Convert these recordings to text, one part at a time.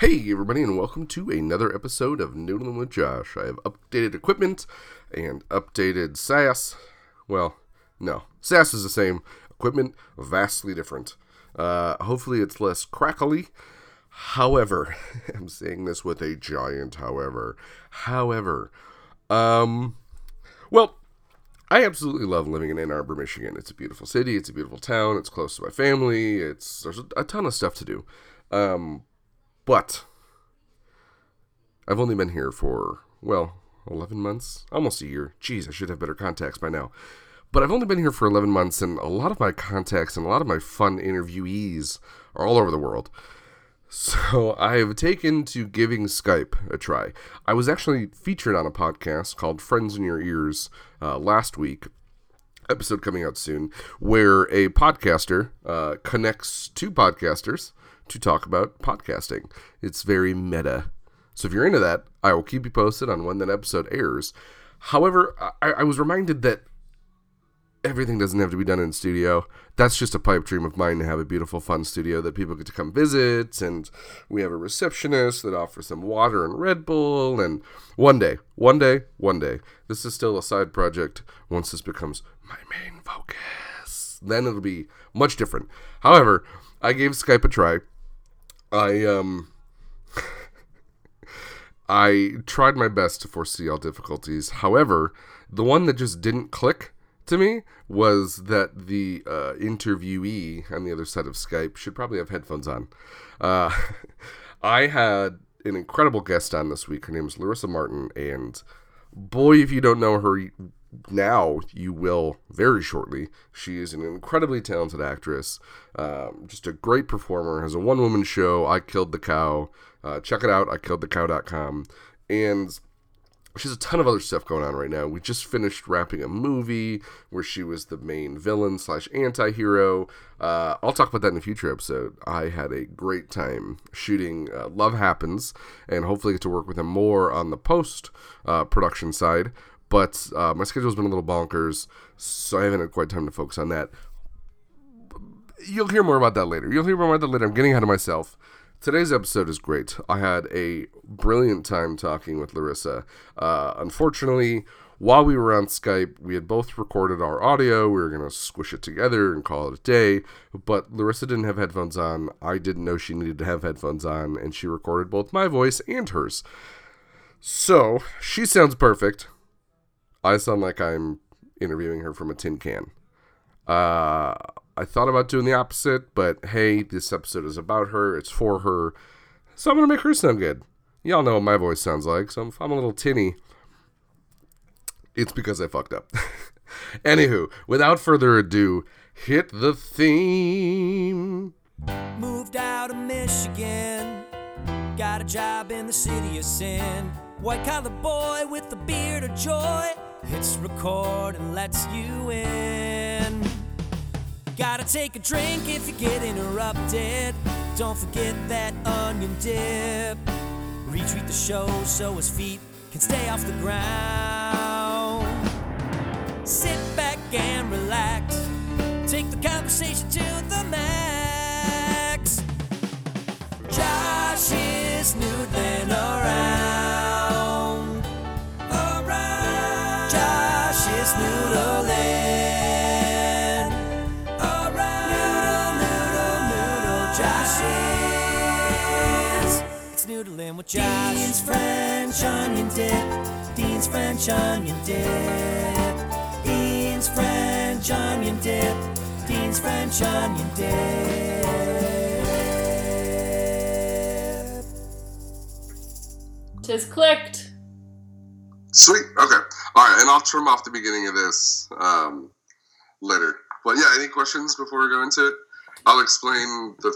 Hey, everybody, and welcome to another episode of Noodling with Josh. I have updated equipment and updated SAS. Well, no, SAS is the same. Equipment vastly different. Uh, hopefully, it's less crackly. However, I'm saying this with a giant however. However, um, well, I absolutely love living in Ann Arbor, Michigan. It's a beautiful city. It's a beautiful town. It's close to my family. It's there's a, a ton of stuff to do. Um, but I've only been here for well, 11 months, almost a year. Jeez, I should have better contacts by now. But I've only been here for 11 months, and a lot of my contacts and a lot of my fun interviewees are all over the world. So I have taken to giving Skype a try. I was actually featured on a podcast called Friends in Your Ears uh, last week, episode coming out soon, where a podcaster uh, connects two podcasters to talk about podcasting. It's very meta. So if you're into that, I will keep you posted on when that episode airs. However, I, I was reminded that everything doesn't have to be done in studio. That's just a pipe dream of mine to have a beautiful, fun studio that people get to come visit. And we have a receptionist that offers them water and Red Bull. And one day, one day, one day, this is still a side project. Once this becomes my main focus, then it'll be much different. However, I gave Skype a try. I, um, I tried my best to foresee all difficulties. However, the one that just didn't click to me was that the uh, interviewee on the other side of Skype should probably have headphones on. Uh, I had an incredible guest on this week. Her name is Larissa Martin, and boy, if you don't know her now, you will very shortly. She is an incredibly talented actress, um, just a great performer. Has a one woman show, I Killed the Cow. Uh, check it out, I Killed the ikilledthecow.com. And she has a ton of other stuff going on right now. We just finished wrapping a movie where she was the main villain slash anti-hero. Uh, I'll talk about that in a future episode. I had a great time shooting uh, Love Happens, and hopefully get to work with him more on the post uh, production side. But uh, my schedule's been a little bonkers, so I haven't had quite time to focus on that. You'll hear more about that later. You'll hear more about that later. I'm getting ahead of myself. Today's episode is great. I had a brilliant time talking with Larissa. Uh, unfortunately, while we were on Skype, we had both recorded our audio. We were going to squish it together and call it a day. But Larissa didn't have headphones on. I didn't know she needed to have headphones on, and she recorded both my voice and hers. So she sounds perfect. I sound like I'm interviewing her from a tin can. Uh, I thought about doing the opposite, but hey, this episode is about her. It's for her. So I'm going to make her sound good. Y'all know what my voice sounds like, so if I'm a little tinny, it's because I fucked up. Anywho, without further ado, hit the theme. Moved out of Michigan, got a job in the city of sin. White collar boy with a beard of joy, hits record and lets you in. Gotta take a drink if you get interrupted. Don't forget that onion dip. Retweet the show so his feet can stay off the ground. Sit back and relax. Take the conversation to the max. Josh. Dean's French onion dip. Dean's French onion dip. Dean's French onion dip. Dean's French onion dip. Tis clicked. Sweet. Okay. All right, and I'll trim off the beginning of this um, later. But yeah, any questions before we go into it? I'll explain the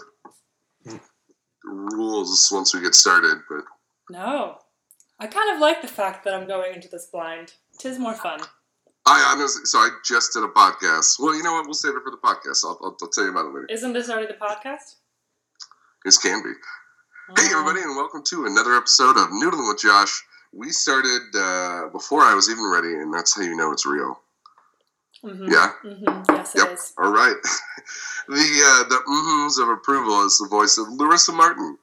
rules once we get started. But No. I kind of like the fact that I'm going into this blind. Tis more fun. I honestly, so I just did a podcast. Well, you know what? We'll save it for the podcast. I'll, I'll, I'll tell you about it later. Isn't this already the podcast? This can be. Hey, Oh. everybody, and welcome to another episode of Noodling with Josh. We started uh, before I was even ready, and that's how you know it's real. Mm-hmm. Yeah. Mm-hmm. Yes, it Yep. is. All right. the uh, the mm-hms of approval is the voice of Larissa Martin.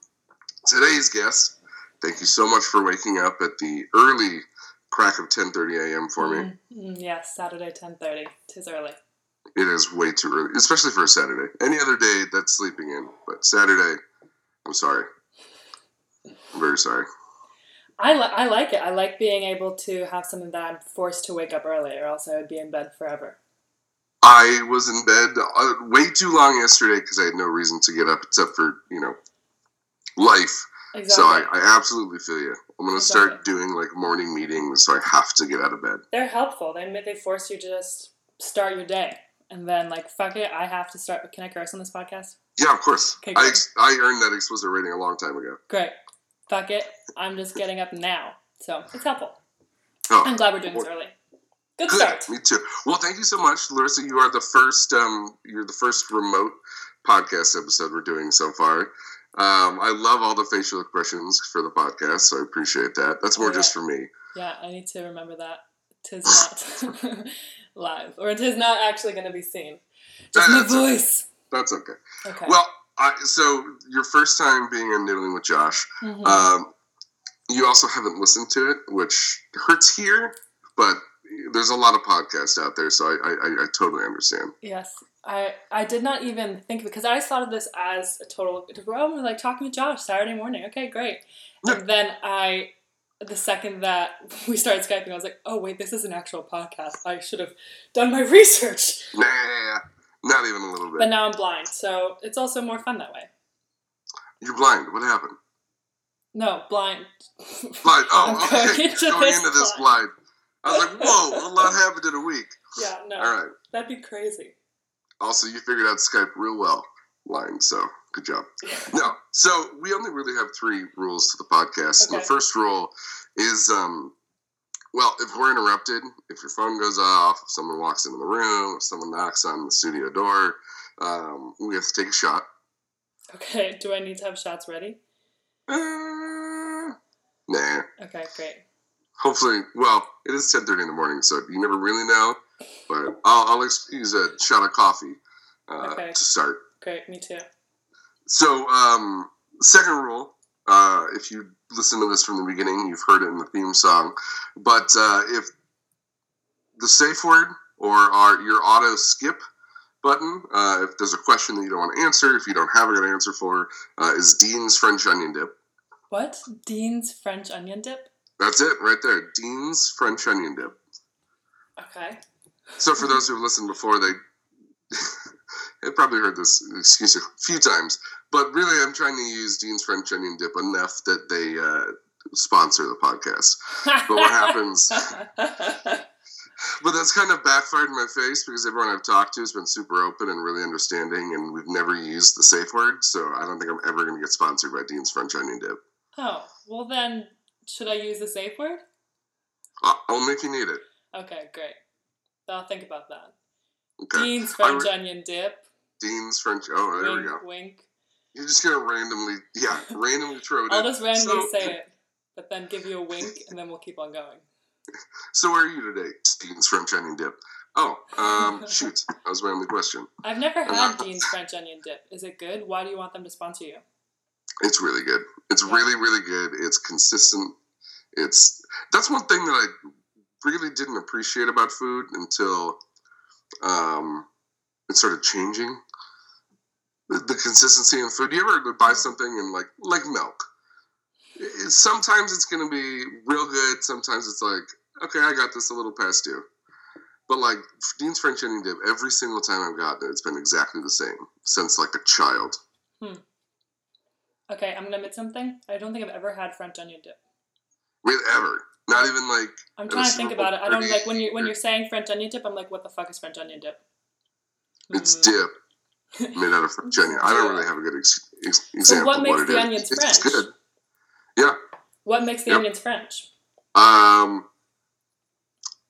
today's guest. Thank you so much for waking up at the early crack of 10:30 a.m. for me. Mm, mm, yes, Saturday, ten thirty. Tis early. It is way too early, especially for a Saturday. Any other day, that's sleeping in, but Saturday, I'm sorry. I'm very sorry. I, li- I like it. I like being able to have something that I'm forced to wake up early, or else I would be in bed forever. I was in bed uh, way too long yesterday because I had no reason to get up except for you know life. Exactly. So I, I absolutely feel you. I'm gonna start doing like morning meetings, so I have to get out of bed. They're helpful. They they force you to just start your day, and then like fuck it, I have to start. Can I curse on this podcast? Yeah, of course. Okay, I ex- I earned that explicit rating a long time ago. Great. Fuck it. I'm just getting up now, so it's helpful. Oh, I'm glad we're doing this early. Good Good. start. Me too. Well, thank you so much, Larissa. You are the first. Um, you're the first remote podcast episode we're doing so far. Um, I love all the facial expressions for the podcast, so I appreciate that. That's more Oh, just for me. Yeah, I need to remember that. Tis not live, or it is not actually going to be seen. Just my That's, voice. that's okay. Okay. Well, I, so your first time being on Noodling with Josh, Mhm. um, you also haven't listened to it, which hurts here, but there's a lot of podcasts out there, so I, I, I, totally understand. Yes, I I did not even think because I thought of this as a total oh we're like talking to Josh Saturday morning. Okay, great. And then I the second that we started skyping, I was like, oh wait, this is an actual podcast. I should have done my research. Nah, not even a little bit. But now I'm blind, so it's also more fun that way. You're blind. What happened? No, blind. Blind. Oh, I'm okay. going into Going this into this blind. blind. I was like, whoa, a lot happened in a week. Yeah, no, All right. that'd be crazy. Also, you figured out Skype real well, blind, so good job. Yeah. No, so we only really have three rules to the podcast. And Okay. the first rule is, um, well, if we're interrupted, if your phone goes off, if someone walks into the room, if someone knocks on the studio door, um, we have to take a shot. Okay, do I need to have shots ready? Uh, nah. Okay, great. Hopefully, well, it is ten thirty in the morning, so you never really know. But I'll, I'll excuse a shot of coffee uh, Okay. to start. Great, me too. So, um, second rule: uh, if you listen to this from the beginning, you've heard it in the theme song. But uh, if the safe word or our your auto skip button, uh, if there's a question that you don't want to answer, if you don't have a good answer for, uh, is Dean's French onion dip. What? Dean's French onion dip? That's it, right there. Dean's French onion dip. Okay. So for those who've listened before, they they probably heard this excuse a few times. But really, I'm trying to use Dean's French Onion Dip enough that they uh, sponsor the podcast. but what happens- But that's kind of backfired in my face because everyone I've talked to has been super open and really understanding, and we've never used the safe word. So I don't think I'm ever going to get sponsored by Dean's French Onion Dip. oh, well then, should I use the safe word? Uh, only if you need it. Okay, great. I'll think about that. Okay. Dean's French re- onion dip. Dean's French. Oh, there wink, we go. wink. You're just gonna randomly, yeah, randomly throw it. I'll in. just randomly So- say it, but then give you a wink, and then we'll keep on going. So where are you today? Dean's French onion dip. Oh, um, shoot, that was my only question. I've never had Dean's French onion dip. Is it good? Why do you want them to sponsor you? It's really good. It's Yeah. really, really good. It's consistent. It's that's one thing that I really didn't appreciate about food until um, it started changing. The, consistency in food. Do you ever buy something and like like milk? Sometimes it's gonna be real good. Sometimes it's like okay, I got this a little past due. But like Dean's French onion dip, every single time I've gotten it, it's been exactly the same since like a child. Okay, I'm gonna admit something. I don't think I've ever had French onion dip. With ever, not even like I'm trying to think about it. I don't like when you when you're saying French onion dip. I'm like, what the fuck is French onion dip? It's Mm. dip made out of French onion. I don't really have a good ex- ex- example. what of makes it the is. onions It's French? good. Yeah. What makes the Yep. onions French? Um.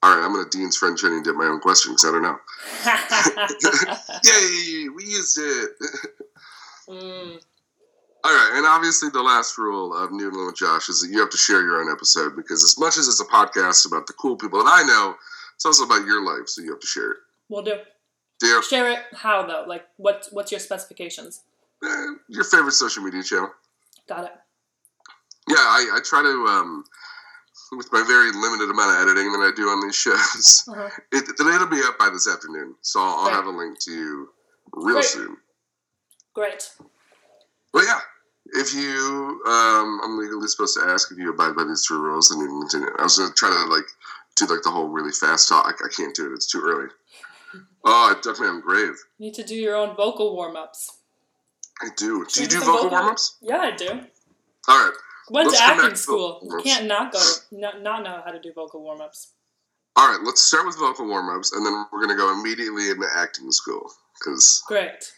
All right, I'm gonna Dean's French onion dip my own question because I don't know. Yay, we used it. mm, All right, and obviously the last rule of Noodling with Josh is that you have to share your own episode because as much as it's a podcast about the cool people that I know, it's also about your life, so you have to share it. we'll do. You? Share it. How though? Like, what? What's your specifications? Eh, your favorite social media channel. Got it. I, I try to um, with my very limited amount of editing that I do on these shows. Uh-huh. It, it'll be up by this afternoon, so I'll, I'll have a link to you real Great. soon. Great. Well, yeah, if you, um, I'm legally supposed to ask if you abide by these three rules, and you continue. I was gonna try to like do like the whole really fast talk. I, I can't do it. It's too early. Oh, it ducked me on grave. You need to do your own vocal warm ups. I do. Do you do vocal vocal- warm ups? Yeah, I do. All right. Went to acting school. You can't not go to not, not know how to do vocal warm ups. All right. Let's start with vocal warm ups, and then we're gonna go immediately into acting school. Because Great.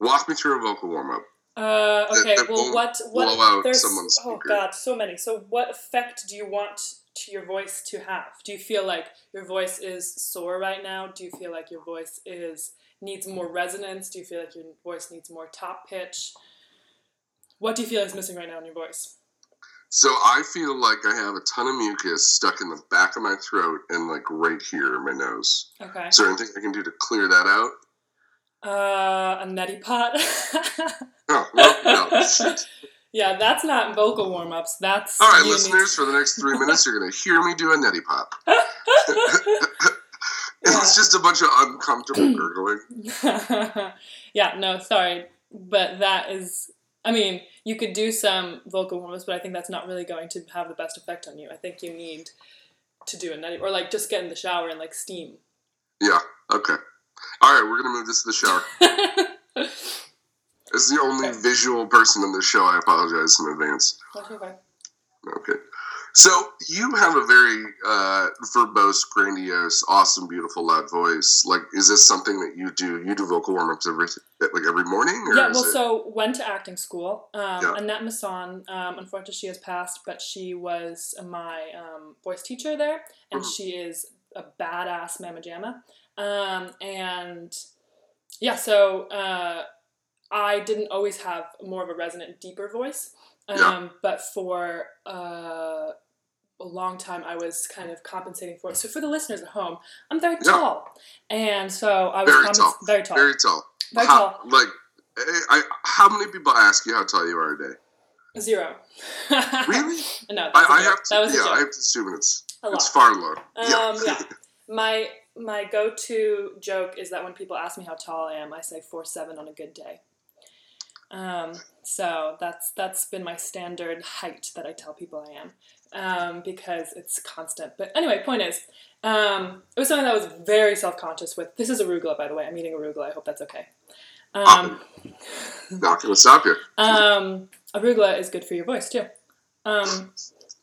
walk me through a vocal warm up. Uh, okay. that well, won't what what there's someone's oh god, so many. So, what effect do you want to your voice to have? Do you feel like your voice is sore right now? Do you feel like your voice is needs more resonance? Do you feel like your voice needs more top pitch? What do you feel is missing right now in your voice? So I feel like I have a ton of mucus stuck in the back of my throat and like right here in my nose. Okay. Is there anything I can do to clear that out? Uh, a neti pot. Oh, well, no. Shoot. yeah, that's not vocal warm ups. That's All right, you need- listeners, for the next three minutes, you're going to hear me do a neti pot. Yeah. It's just a bunch of uncomfortable gurgling. yeah, no, sorry, but that is. I mean, you could do some vocal warm-ups, but I think that's not really going to have the best effect on you. I think you need to do a nutty, or like just get in the shower and like steam. Yeah, okay. All right, we're going to move this to the shower. As the only Okay. visual person in the show, I apologize in advance. Okay. Okay. So you have a very uh, verbose, grandiose, awesome, beautiful, loud voice. Like, is this something that you do? You do vocal warm ups every like every morning, or Yeah, well, it? so went to acting school. Um, Yeah. Annette Masson, um, unfortunately, she has passed, but she was my um, voice teacher there, and Mhm. she is a badass mama jamma. Um, and yeah, so uh, I didn't always have more of a resonant, deeper voice, um, Yeah. but for uh, a long time, I was kind of compensating for it. So for the listeners at home, I'm very Yeah. tall, and so I was Very compens- tall. very tall, very tall. very how, tall. Like, I, I, how many people ask you how tall you are a day? Zero. Really? no, that's I, have to. that was yeah, I have to assume it's A it's far low. Um, yeah. My my go to joke is that when people ask me how tall I am, I say four seven on a good day. Um, so that's that's been my standard height that I tell people I am. Um, because it's constant. But anyway, point is, um, it was something that I was very self conscious with. This is arugula, by the way. I'm eating arugula. I hope that's okay. Um, Not gonna stop you. um, arugula is good for your voice too. Um,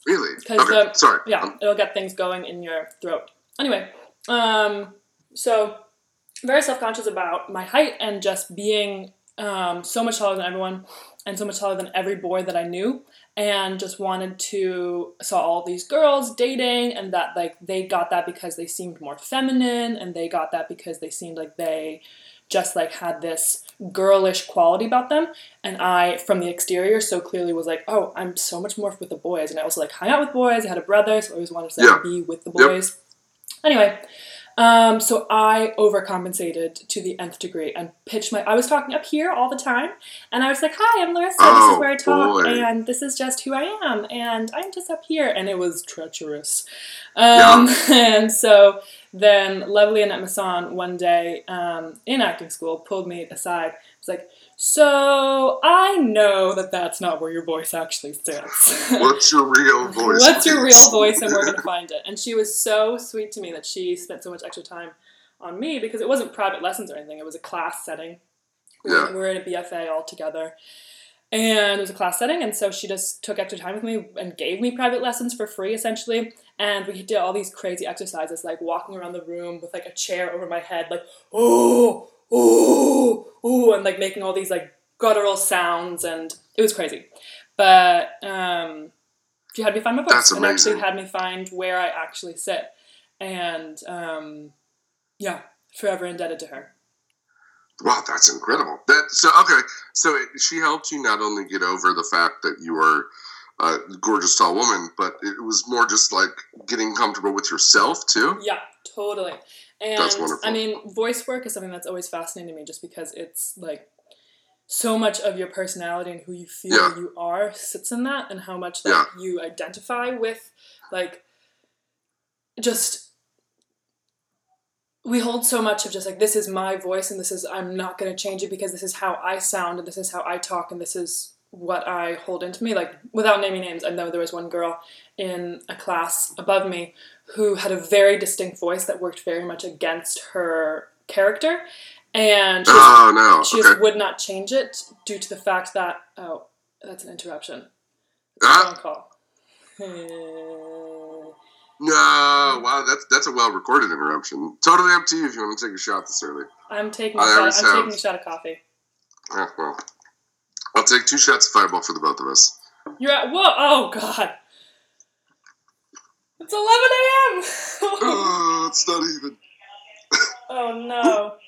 Really? 'Cause Okay. the- Sorry. yeah, Um, it'll get things going in your throat. Anyway, um, so very self conscious about my height and just being um, so much taller than everyone and so much taller than every boy that I knew, and just wanted to saw all these girls dating and that like they got that because they seemed more feminine and they got that because they seemed like they just like had this girlish quality about them and I, from the exterior, so clearly was like, oh, I'm so much more with the boys. And I also like hung out with boys. I had a brother, so I always wanted to like, Yeah. be with the Yep. boys. Anyway, um, so I overcompensated to the nth degree and pitched my. I was talking up here all the time, and I was like, "Hi, I'm Larissa. this Oh, is where I talk, boy. and this is just who I am, and I'm just up here." And it was treacherous. Um, and so then, lovely Annette Masson one day um, in acting school pulled me aside. It's like, "So I know that that's not where your voice actually sits." What's your real voice? What's your real voice? And we're going to find it. And she was so sweet to me that she spent so much extra time on me because it wasn't private lessons or anything. It was a class setting. We Yeah. we were in a BFA all together. And it was a class setting, and so she just took extra time with me and gave me private lessons for free, essentially. And we did all these crazy exercises, like walking around the room with like a chair over my head, like oh, oh, oh, and like making all these like guttural sounds, and it was crazy. But um, she had me find my voice That's and actually had me find where I actually sit. And um, yeah, forever indebted to her. Wow, that's incredible. That so okay. So it, she helped you not only get over the fact that you were a gorgeous tall woman, but it was more just like getting comfortable with yourself too. Yeah, totally. And That's wonderful. I mean, voice work is something that's always fascinating to me just because it's like so much of your personality and who you feel Yeah. you are sits in that and how much like Yeah. you identify with like just we hold so much of just like this is my voice and this is I'm not going to change it because this is how I sound and this is how I talk and this is what I hold into me like without naming names I know there was one girl in a class above me who had a very distinct voice that worked very much against her character and she, Oh no. she Okay. just would not change it due to the fact that oh that's an interruption Ah. phone call Hmm. No. Wow. That's that's a well recorded interruption. Totally up to you if you want to take a shot this early. I'm taking a shot, I'm have- taking a shot of coffee Eh, well, I'll take two shots of Fireball for the both of us. You're at whoa! Oh God! It's 11 a.m. Oh, it's not even. oh no!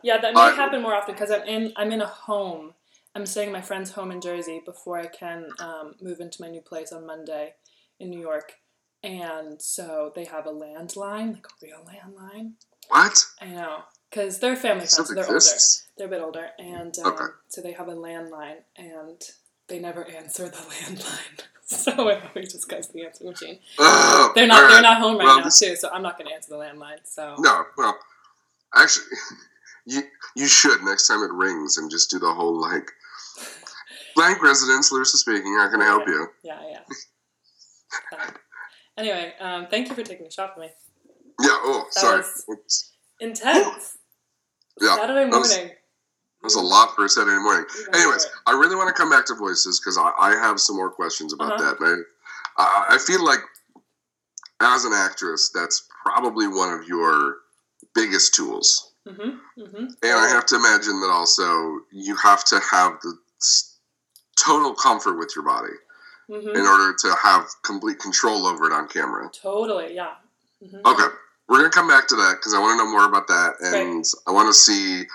Yeah, that may I- happen more often because I'm in I'm in a home. I'm staying at my friend's home in Jersey before I can um, move into my new place on Monday in New York, and so they have a landline, like a real landline. What? I know, because they're family friends. So they're older. They're a bit older, and um, Okay. so they have a landline, and they never answer the landline. so I always just goes to the answering machine. Oh, They're not. all They're not home right Well, now too, so I'm not going to answer the landline. So No, well, actually, you you should next time it rings and just do the whole like blank residence. Larissa speaking. How can I help you? yeah, yeah. Um, anyway, um, thank you for taking a shot for me. Yeah. Oh, That sorry. Intense. Yeah, Saturday morning. That was a lot for a Saturday morning. Went Anyways. I really want to come back to voices because I, I have some more questions about Uh-huh. that. Man, I, I feel like as an actress, that's probably one of your biggest tools. Mhm, mhm. And I have to imagine that also you have to have the total comfort with your body Mhm. in order to have complete control over it on camera. Totally. Yeah. Mhm. Okay, we're gonna come back to that because I want to know more about that, and I want to see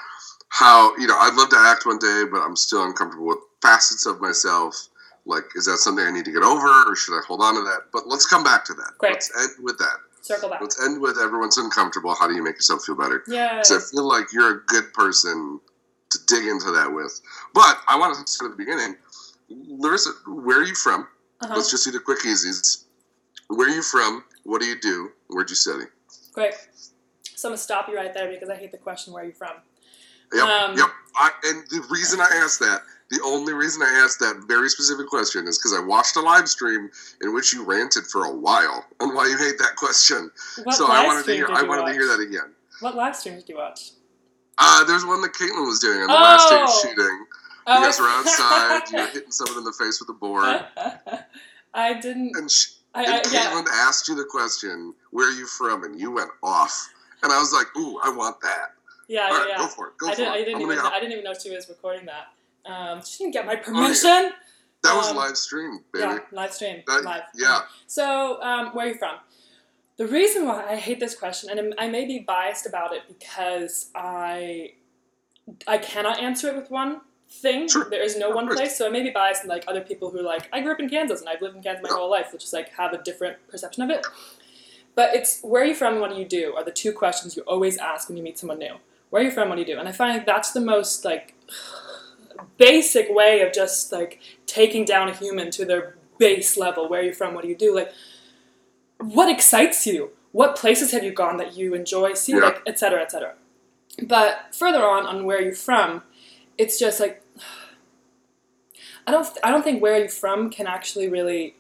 how you know I'd love to act one day, but I'm still uncomfortable with facets of myself. Like, is that something I need to get over, or should I hold on to that? But let's come back to that. Great. Let's end with that. Circle back. Let's end with everyone's uncomfortable. How do you make yourself feel better? Yeah. So I feel like you're a good person to dig into that with. But I want to start at the beginning. Larissa, where are you from? Uh-huh. Let's just do the quick easies. Where are you from? What do you do? Where'd you study? Great. So I'm gonna stop you right there because I hate the question where are you from. Yep, Um, yep. I, and the reason I asked that, the only reason I asked that very specific question is because I watched a live stream in which you ranted for a while on why you hate that question. What so I wanted to hear. I wanted watch? to hear that again. What live stream did you watch? Uh, there's one that Caitlin was doing on the last day of Oh! shooting. Oh, You guys were outside. you were hitting someone in the face with a board, I didn't. and, she, I, and I yeah. Caitlin asked you the question, "Where are you from?" and you went off. And I was like, "Ooh, I want that." Yeah, All yeah, right, yeah. go for it. Go I for didn't. it. I didn't even. I didn't even know she was recording that. Um, she didn't get my Oh, permission. that was um, live stream, baby. Yeah, live stream, That- live. yeah. So, um, where are you from? The reason why I hate this question, and I may be biased about it because I, I cannot answer it with one thing. Sure. There is no one place. So I may be biased, and like other people who are like, I grew up in Kansas and I've lived in Kansas my Yeah. whole life, which is like have a different perception of it. But it's where are you from and what do you do are the two questions you always ask when you meet someone new. Where are you from? What do you do? And I find like that's the most like basic way of just like taking down a human to their base level. Where are you from? What do you do? Like, what excites you? What places have you gone that you enjoy? See, Yeah. like, et cetera, et cetera. But further on, on where you're from, it's just like I don't. I don't think where you're from can actually really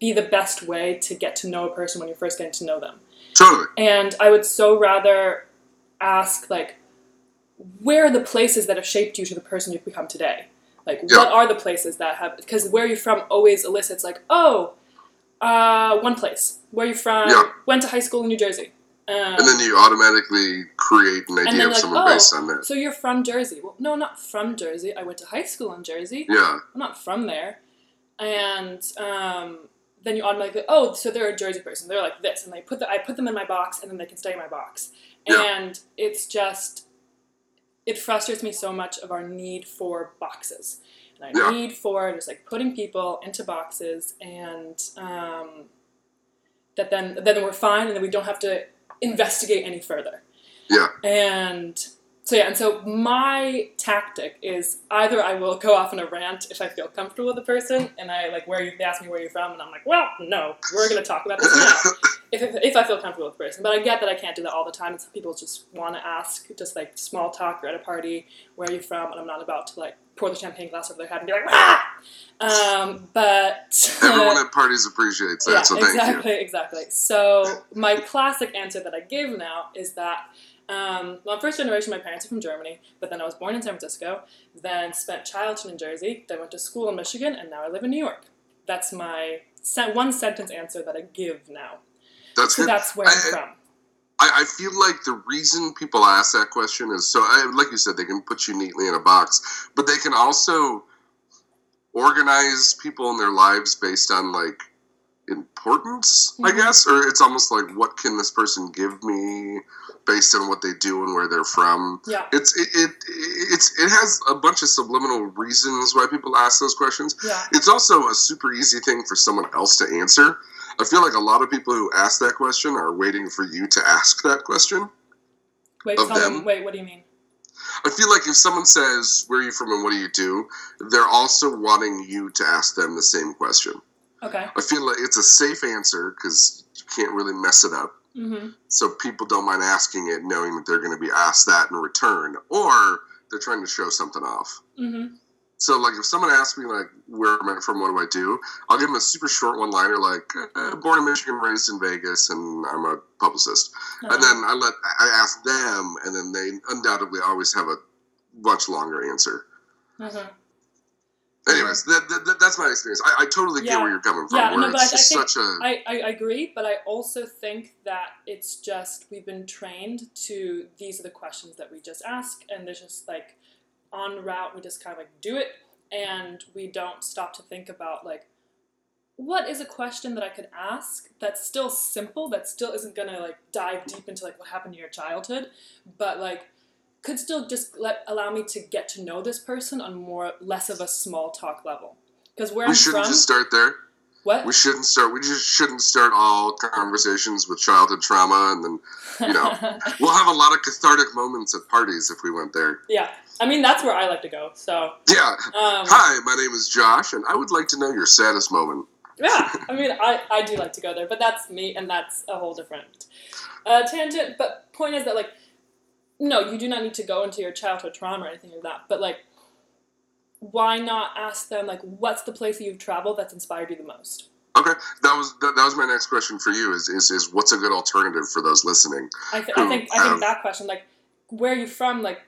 be the best way to get to know a person when you're first getting to know them. Totally. And I would so rather ask, like, where are the places that have shaped you to the person you've become today? Like, Yeah. what are the places that have, because where you're from always elicits, like, oh, uh, one place. Where you from? Yeah. Went to high school in New Jersey. Um, And then you automatically create an idea of like, someone oh, based on that. so you're from Jersey. Well, no, not from Jersey. I went to high school in Jersey. Yeah. I'm not from there. And um, then you automatically, oh, so they're a Jersey person. They're like this, and they put the, I put them in my box, and then they can stay in my box. Yeah. And it's just, it frustrates me so much of our need for boxes, and our Yeah. need for just like putting people into boxes, and um, that then then we're fine, and then we don't have to investigate any further. Yeah. And so yeah, and so my tactic is either I will go off on a rant if I feel comfortable with the person, and I like where you they ask me where you're from, and I'm like, well, no, we're gonna talk about this now. if, if, if I feel comfortable with the person, but I get that I can't do that all the time, and some people just want to ask, just like small talk or at a party, where are you from, and I'm not about to like pour the champagne glass over their head and be like, ah! Um, but Everyone at parties appreciates that, yeah, so thank exactly, you. exactly. So my classic answer that I give now is that um, well, I'm first generation. My parents are from Germany, but then I was born in San Francisco. Then spent childhood in Jersey. Then went to school in Michigan, and now I live in New York. That's my sen- one sentence answer that I give now. That's So good. that's where I- I'm from. I, I feel like the reason people ask that question is so, I, like you said, they can put you neatly in a box, but they can also organize people in their lives based on like importance, I Mhm. guess, or it's almost like what can this person give me based on what they do and where they're from. Yeah, It's it, it it's it has a bunch of subliminal reasons why people ask those questions. yeah, It's also a super easy thing for someone else to answer. I feel like a lot of people who ask that question are waiting for you to ask that question. wait, of tell me, them. wait, what do you mean? I feel like if someone says, Where are you from and what do you do? they're also wanting you to ask them the same question. Okay. I feel like it's a safe answer because you can't really mess it up. Mm-hmm. So people don't mind asking it knowing that they're going to be asked that in return, or they're trying to show something off. Mm-hmm. So, like, if someone asks me, like, where am I from, what do I do? I'll give them a super short one liner, like, uh, born in Michigan, raised in Vegas, and I'm a publicist. Uh-huh. And then I let, I ask them, and then they undoubtedly always have a much longer answer. Uh-huh. Anyways, that, that, that- that's my experience. I, I totally get where you're coming from, Yeah, no, but it's I- I think such a. I, I agree, but I also think that it's just we've been trained to these are the questions that we just ask, and there's just like on route we just kind of like do it, and we don't stop to think about like what is a question that I could ask that's still simple, that still isn't gonna like dive deep into like what happened to your childhood, but like could still just let allow me to get to know this person on more less of a small talk level. Because where we I'm We shouldn't from, just start there. what We shouldn't start. We just shouldn't start all conversations with childhood trauma, and then you know. we'll have a lot of cathartic moments at parties if we went there. Yeah, I mean that's where I like to go. So, Yeah. um, Hi, my name is Josh, and I would like to know your saddest moment. yeah, I mean I, I do like to go there, but that's me, and that's a whole different uh, tangent. But point is that like, no, you do not need to go into your childhood trauma or anything like that. But like, why not ask them like, what's the place that you've traveled that's inspired you the most? Okay, that was that, that was my next question for you. Is, is is what's a good alternative for those listening? I, th- I think I think that question like, where are you from? Like,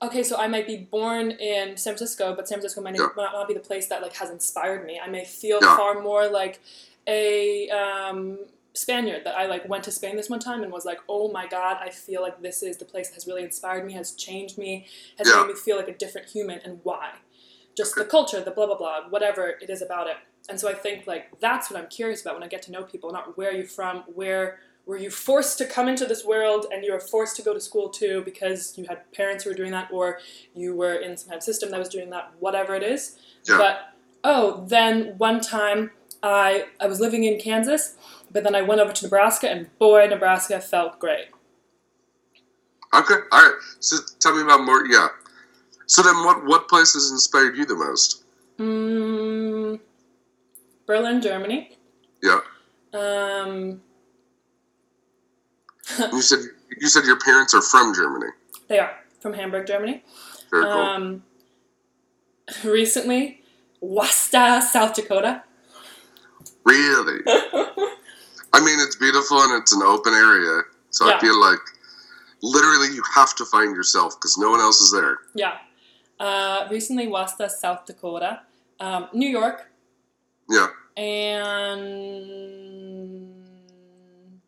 okay, so I might be born in San Francisco, but San Francisco might Yeah. not, not be the place that like has inspired me. I may feel Yeah. far more like a um, Spaniard that I like went to Spain this one time and was like, oh my god, I feel like this is the place that has really inspired me, has changed me, has Yeah. made me feel like a different human, and why? Just the culture, the blah blah blah, whatever it is about it. And so I think like that's what I'm curious about when I get to know people, not where are you from, where were you forced to come into this world and you were forced to go to school too because you had parents who were doing that or you were in some kind of system that was doing that, whatever it is. Yeah. But oh, then one time I I was living in Kansas, but then I went over to Nebraska and boy, Nebraska felt great. Okay, all right. So tell me about more. Yeah. So then, what what places inspired you the most? Mm, Berlin, Germany. Yeah. Um, You said you said your parents are from Germany. they are from Hamburg, Germany. Very cool. Um, recently, Wasta, South Dakota. really? I mean, it's beautiful and it's an open area, so Yeah. I feel like literally you have to find yourself because no one else is there. Yeah. Uh, recently, Wasta, South Dakota. Um, New York. Yeah. And.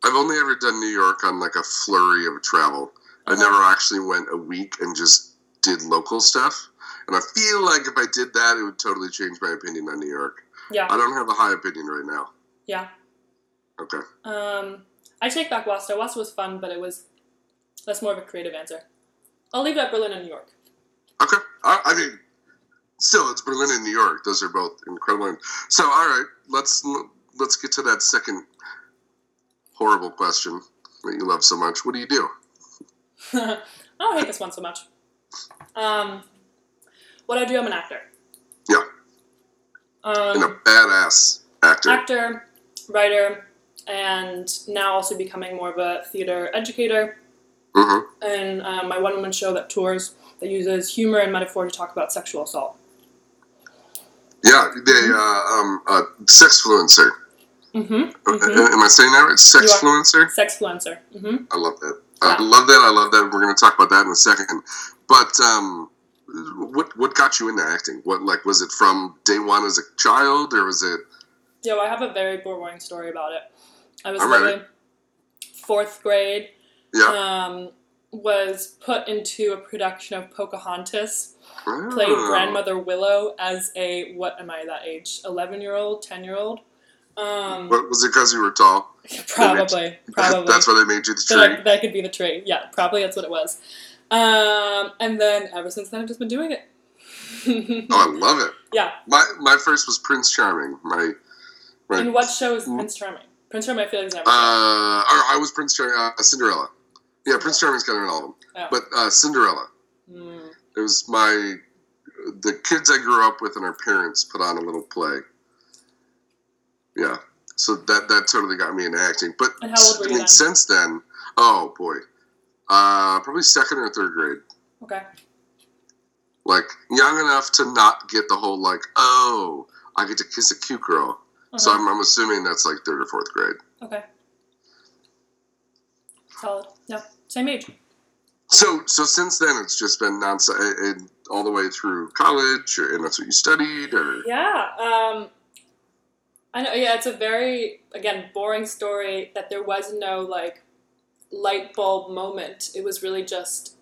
I've only ever done New York on like a flurry of travel. I Uh-huh. never actually went a week and just did local stuff. And I feel like if I did that, it would totally change my opinion on New York. Yeah. I don't have a high opinion right now. Yeah. Okay. Um, I take back Wasta. Wasta was fun, but it was. That's more of a creative answer. I'll leave it at Berlin and New York. Okay. I, I mean, still, it's Berlin and New York. Those are both incredible. So, all right, let's let's get to that second horrible question that you love so much. What do you do? I don't hate this one so much. Um, what I do, I'm an actor. Yeah. Um, and a badass actor. actor, writer, and now also becoming more of a theater educator. hmm And um, my one woman show that tours that uses humor and metaphor to talk about sexual assault. Yeah, they uh, um uh, sex fluencer. Mm-hmm. Uh, Am I saying that right? Sex You are. fluencer. Sexfluencer. Mm-hmm. I love that. I love that. I love that. We're going to talk about that in a second. But um, what what got you into acting? What like was it from day one as a child, or was it? Yeah, well, I have a very boring story about it. I was literally fourth grade. Yeah. Um, was put into a production of Pocahontas. Oh. Played grandmother Willow as a what am I that age? Eleven year old, ten year old. Um, What was it? Because you were tall. probably, probably. That's why they made you the tree. that, that could be the tree. Yeah, probably that's what it was. Um, and then ever since then, I've just been doing it. Oh, I love it. yeah. My my first was Prince Charming. My my And what show is Prince Charming? Prince Charming, I feel like is uh, I was Prince Charming. Uh, Cinderella. Yeah, Prince Charming's kind of in all of them. Oh. But uh, Cinderella. Mm. It was my the kids I grew up with and our parents put on a little play. Yeah, so that that totally got me into acting. But And how old were I mean, then? since then, oh boy, uh, probably second or third grade. Okay. Like young enough to not get the whole like, oh, I get to kiss a cute girl. So Uh-huh. I'm, I'm assuming that's like third or fourth grade. Okay. Solid. No, same age. So so since then, it's just been nonstop, all the way through college, or, and that's what you studied, or Yeah. Um, I know. Yeah, it's a very again boring story that there was no like light bulb moment. It was really just.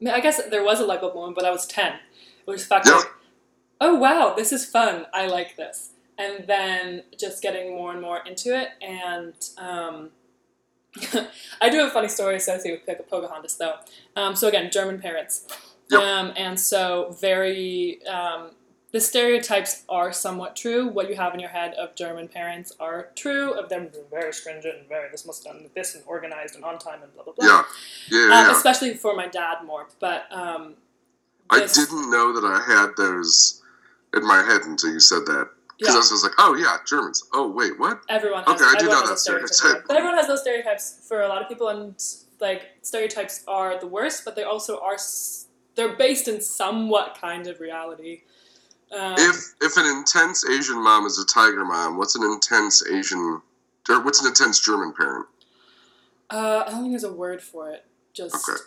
I, mean, I guess there was a light bulb moment, but I was ten. It was fucking. Oh wow, this is fun. I like this. And then just getting more and more into it, and um, I do have a funny story associated with Pocahontas, though. Um, so again, German parents, Yep. um, and so very um, the stereotypes are somewhat true. What you have in your head of German parents are true. Of them being very stringent and very this must done this and organized and on time and blah blah blah. yeah, yeah, yeah. Um, yeah. especially for my dad more, but um, I didn't know that I had those in my head until you said that. Because Yeah. I was just like, oh yeah, Germans. Oh wait, what? Everyone has, Okay, I do know that those stereotypes. stereotype. But everyone has those stereotypes for a lot of people, and like stereotypes are the worst, but they also are s- they're based in somewhat kind of reality. Um, If if an intense Asian mom is a tiger mom, what's an intense Asian or what's an intense German parent? uh, I don't think there's a word for it. Just Okay.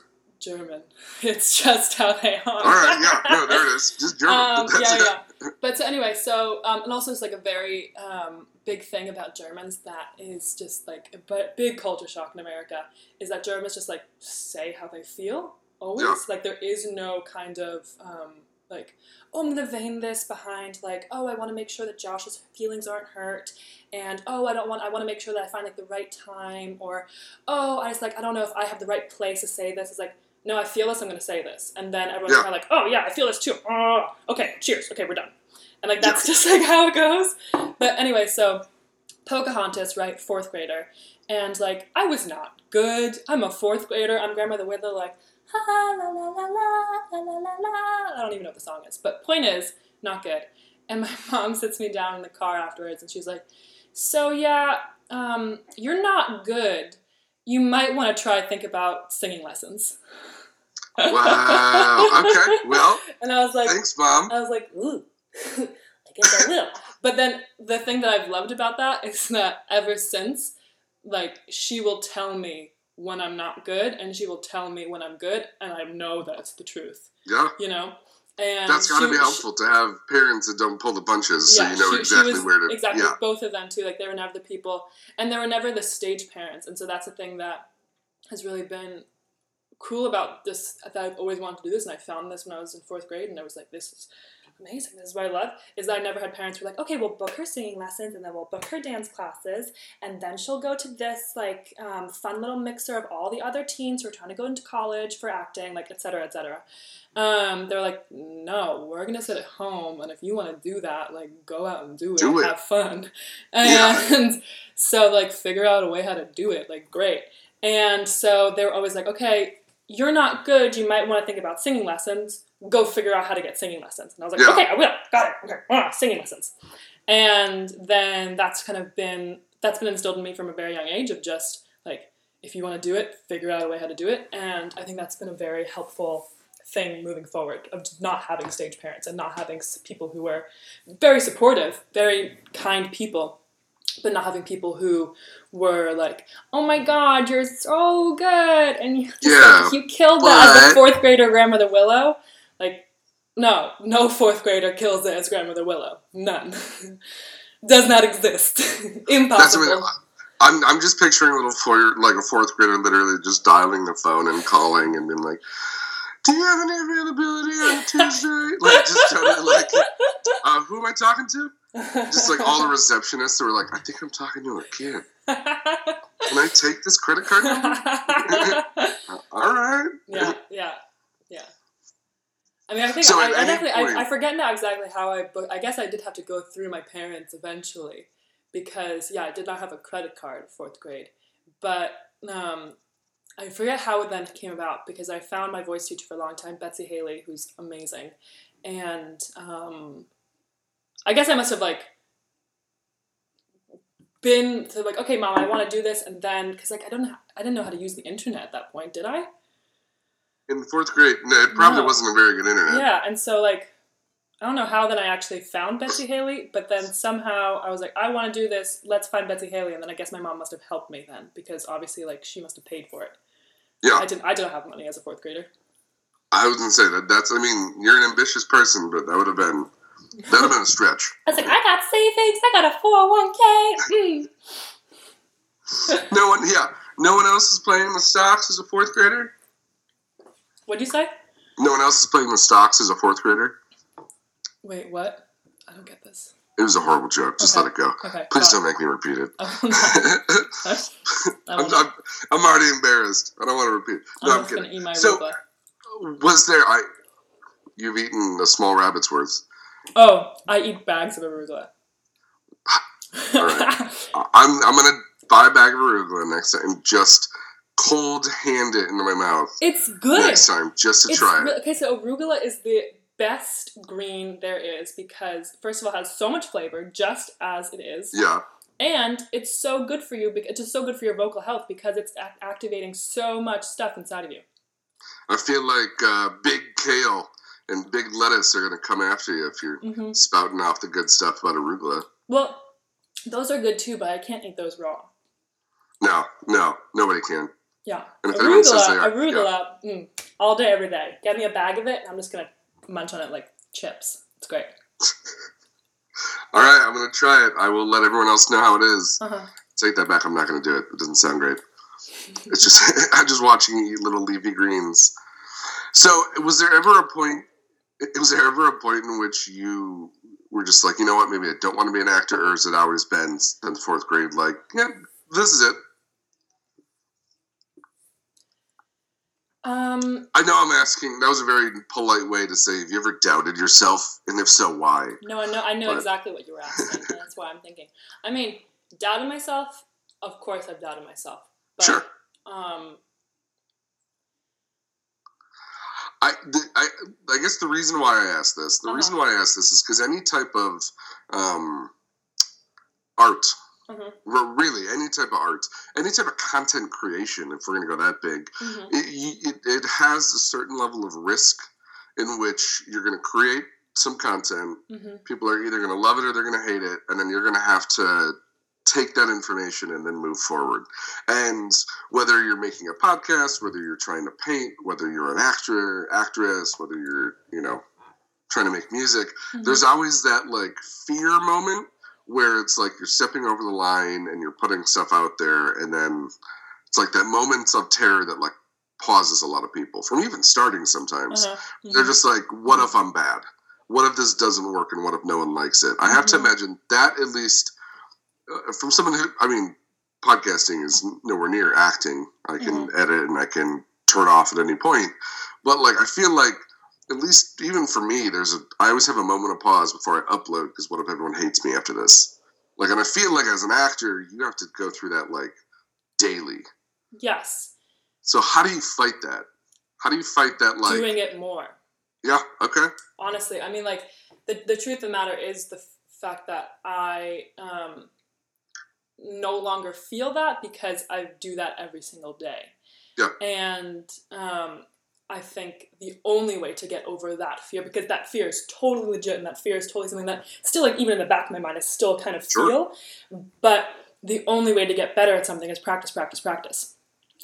German. It's just how they are. All right, yeah, no, there it is. Just German. um, yeah, it. yeah. But so anyway, so um, and also it's like a very um, big thing about Germans that is just like a big culture shock in America is that Germans just like say how they feel always. Yeah. Like there is no kind of um, like oh I'm gonna vein this behind like oh I want to make sure that Josh's feelings aren't hurt and oh I don't want I want to make sure that I find like the right time or oh I just like I don't know if I have the right place to say this. It's like no, I feel this, I'm going to say this. And then everyone's Yeah. kind of like, oh, yeah, I feel this too. Oh, okay, cheers. Okay, we're done. And like, that's just like how it goes. But anyway, so Pocahontas, right, fourth grader. And like, I was not good. I'm a fourth grader. I'm grandmother Wither, like, ha la la la la la la la la. I don't even know what the song is. But point is, not good. And my mom sits me down in the car afterwards and she's like, so yeah, um, you're not good. You might want to try think about singing lessons. Wow. Okay. Well, and I was like, thanks, mom. I was like, ooh, I guess I will. But then the thing that I've loved about that is that ever since, like, she will tell me when I'm not good, and she will tell me when I'm good, and I know that's the truth, Yeah, you know. And that's got to she- be helpful to have parents that don't pull the punches, so you know she- she exactly was- where to. exactly Yeah. both of them too. Like they were never the people, and they were never the stage parents, and so that's the thing that has really been cool about this. That I've always wanted to do this, and I found this when I was in fourth grade, and I was like, "This is amazing. This is what I love." Is that I never had parents who were like, "Okay, we'll book her singing lessons, and then we'll book her dance classes, and then she'll go to this like um, fun little mixer of all the other teens who are trying to go into college for acting, like etc. cetera, et cetera." Um, they're like, no, we're gonna sit at home, and if you want to do that, like, go out and do it, Do it. have fun, Yeah. and so like figure out a way how to do it, like, great. And so they were always like, okay, you're not good. You might want to think about singing lessons. Go figure out how to get singing lessons. And I was like, Yeah. okay, I will. Got it. Okay, ah, singing lessons. And then that's kind of been that's been instilled in me from a very young age of just like if you want to do it, figure out a way how to do it. And I think that's been a very helpful thing moving forward of not having stage parents and not having people who were very supportive, very kind people, but not having people who were like, "Oh my God, you're so good," and you just Yeah, you killed that as a fourth grader, grandmother Willow. Like, no, no fourth grader kills it as grandmother Willow. None. Does not exist. Impossible. what I'm. I'm just picturing a little four, like a fourth grader, literally just dialing the phone and calling and being like, "Do you have any availability on Tuesday?" like just totally like, uh, "Who am I talking to?" Just like all the receptionists who were like, "I think I'm talking to a kid. Can I take this credit card? All right. yeah, yeah, yeah. I mean, I think So I, at I any definitely I, I forget now exactly how I booked. I guess I did have to go through my parents eventually because yeah, I did not have a credit card fourth grade, but um, I forget how it then came about because I found my voice teacher for a long time, Betsy Haley, who's amazing, and um, I guess I must have like been to like okay mom i want to do this and then because like i don't know i didn't know how to use the internet at that point did i In fourth grade, no, it probably No. wasn't a very good internet. Yeah, and so like I don't know how then I actually found Betsy Haley, but then somehow I was like, I want to do this. Let's find Betsy Haley, and then I guess my mom must have helped me then because obviously like she must have paid for it. Yeah. I didn't. I didn't have money as a fourth grader. I was gonna say that. That's. I mean, you're an ambitious person, but that would have been that would have been a stretch. I was like, I got savings. I got a four hundred one k. Mm. No one. Yeah. No one else is playing the stocks as a fourth grader. What'd you say? No one else is playing the stocks as a fourth grader. Wait, what? I don't get this. It was a horrible joke. Just Okay. let it go. Okay. Please don't make me repeat it. I will not. I will I'm. I'm, I'm already embarrassed. I don't want to repeat. No, I'm I'm, just gonna kidding. eat my So-. Was there? I. You've eaten a small rabbit's worth. Oh, I eat bags of arugula. I- I'm. I'm gonna buy a bag of arugula next time and just cold hand it into my mouth it's good. next time just to It's try re- it. okay, so arugula is the best green there is because first of all, it has so much flavor, just as it is, Yeah. and it's so good for you. It's just so good for your vocal health because it's ac- activating so much stuff inside of you. I feel like uh, big kale and big lettuce are gonna come after you if you're hmm spouting off the good stuff about arugula. Well, those are good too, but I can't eat those raw. No, no, nobody can. Yeah, And if anyone says they arugula, are, arugula, mm, all day, every day. Get me a bag of it, and I'm just gonna munch on it like chips. It's great. All right, I'm gonna try it. I will let everyone else know how it is. Uh-huh. Take that back. I'm not gonna do it. It doesn't sound great. It's just I'm just watching you eat little leafy greens. So, was there ever a point? Was there ever a point in which you were just like, you know what, maybe I don't want to be an actor, or has it always been since fourth grade? Like, yeah, this is it. Um, I know I'm asking. That was a very polite way to say. Have you ever doubted yourself, and if so, why? No, I know. I know But- exactly what you were asking, that's why I'm thinking. I mean, doubted myself. Of course, I've doubted myself. But, Sure. Um. I, the, I, I guess the reason why I asked this, the Uh-huh. reason why I asked this is because any type of um, art, Mhm. re- really any type of art, any type of content creation, if we're going to go that big, mhm, it, it, it has a certain level of risk in which you're going to create some content. mhm, People are either going to love it or they're going to hate it, and then you're going to have to take that information and then move forward. And whether you're making a podcast, whether you're trying to paint, whether you're an actor, actress, whether you're, you know, trying to make music, mhm. there's always that like fear moment where it's like you're stepping over the line and you're putting stuff out there and then it's like that moment of terror that like pauses a lot of people from even starting sometimes. Uh-huh, They're mhm. just like, what if I'm bad? What if this doesn't work and what if no one likes it? I have to Mhm. imagine that at least from someone who, I mean, podcasting is nowhere near acting. I can edit and I can turn off at any point. But like, I feel like, at least even for me, there's a, I always have a moment of pause before I upload because what if everyone hates me after this? Like, and I feel like as an actor, you have to go through that like daily. Yes. So how do you fight that? How do you fight that? Like doing it more. yeah, okay, honestly i mean like the, the truth of the matter is the fact that i um, no longer feel that because i do that every single day Yeah. and um, i think the only way to get over that fear because that fear is totally legit and that fear is totally something that still like even in the back of my mind i still kind of Sure. feel but the only way to get better at something is practice practice practice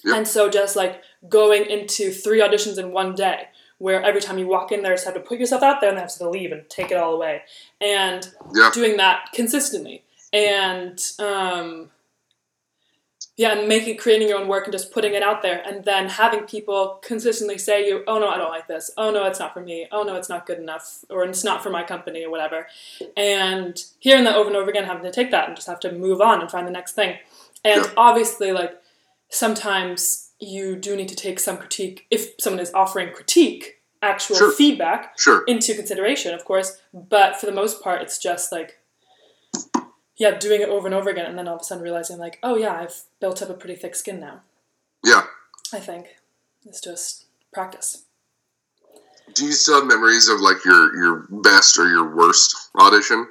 Yep. and so just like going into three auditions in one day where every time you walk in there, you just have to put yourself out there and then have to leave and take it all away. And yeah, doing that consistently. And um, yeah, and making creating your own work and just putting it out there and then having people consistently say you, oh no, I don't like this. Oh no, it's not for me. Oh no, it's not good enough or it's not for my company or whatever. And hearing that over and over again, having to take that and just have to move on and find the next thing. And Yeah. obviously like sometimes you do need to take some critique if someone is offering critique, actual Sure. feedback sure, into consideration, of course. But for the most part, it's just like, yeah, doing it over and over again, and then all of a sudden realizing, like, oh yeah, I've built up a pretty thick skin now. yeah. I think it's just practice. Do you still have memories of like your your best or your worst audition,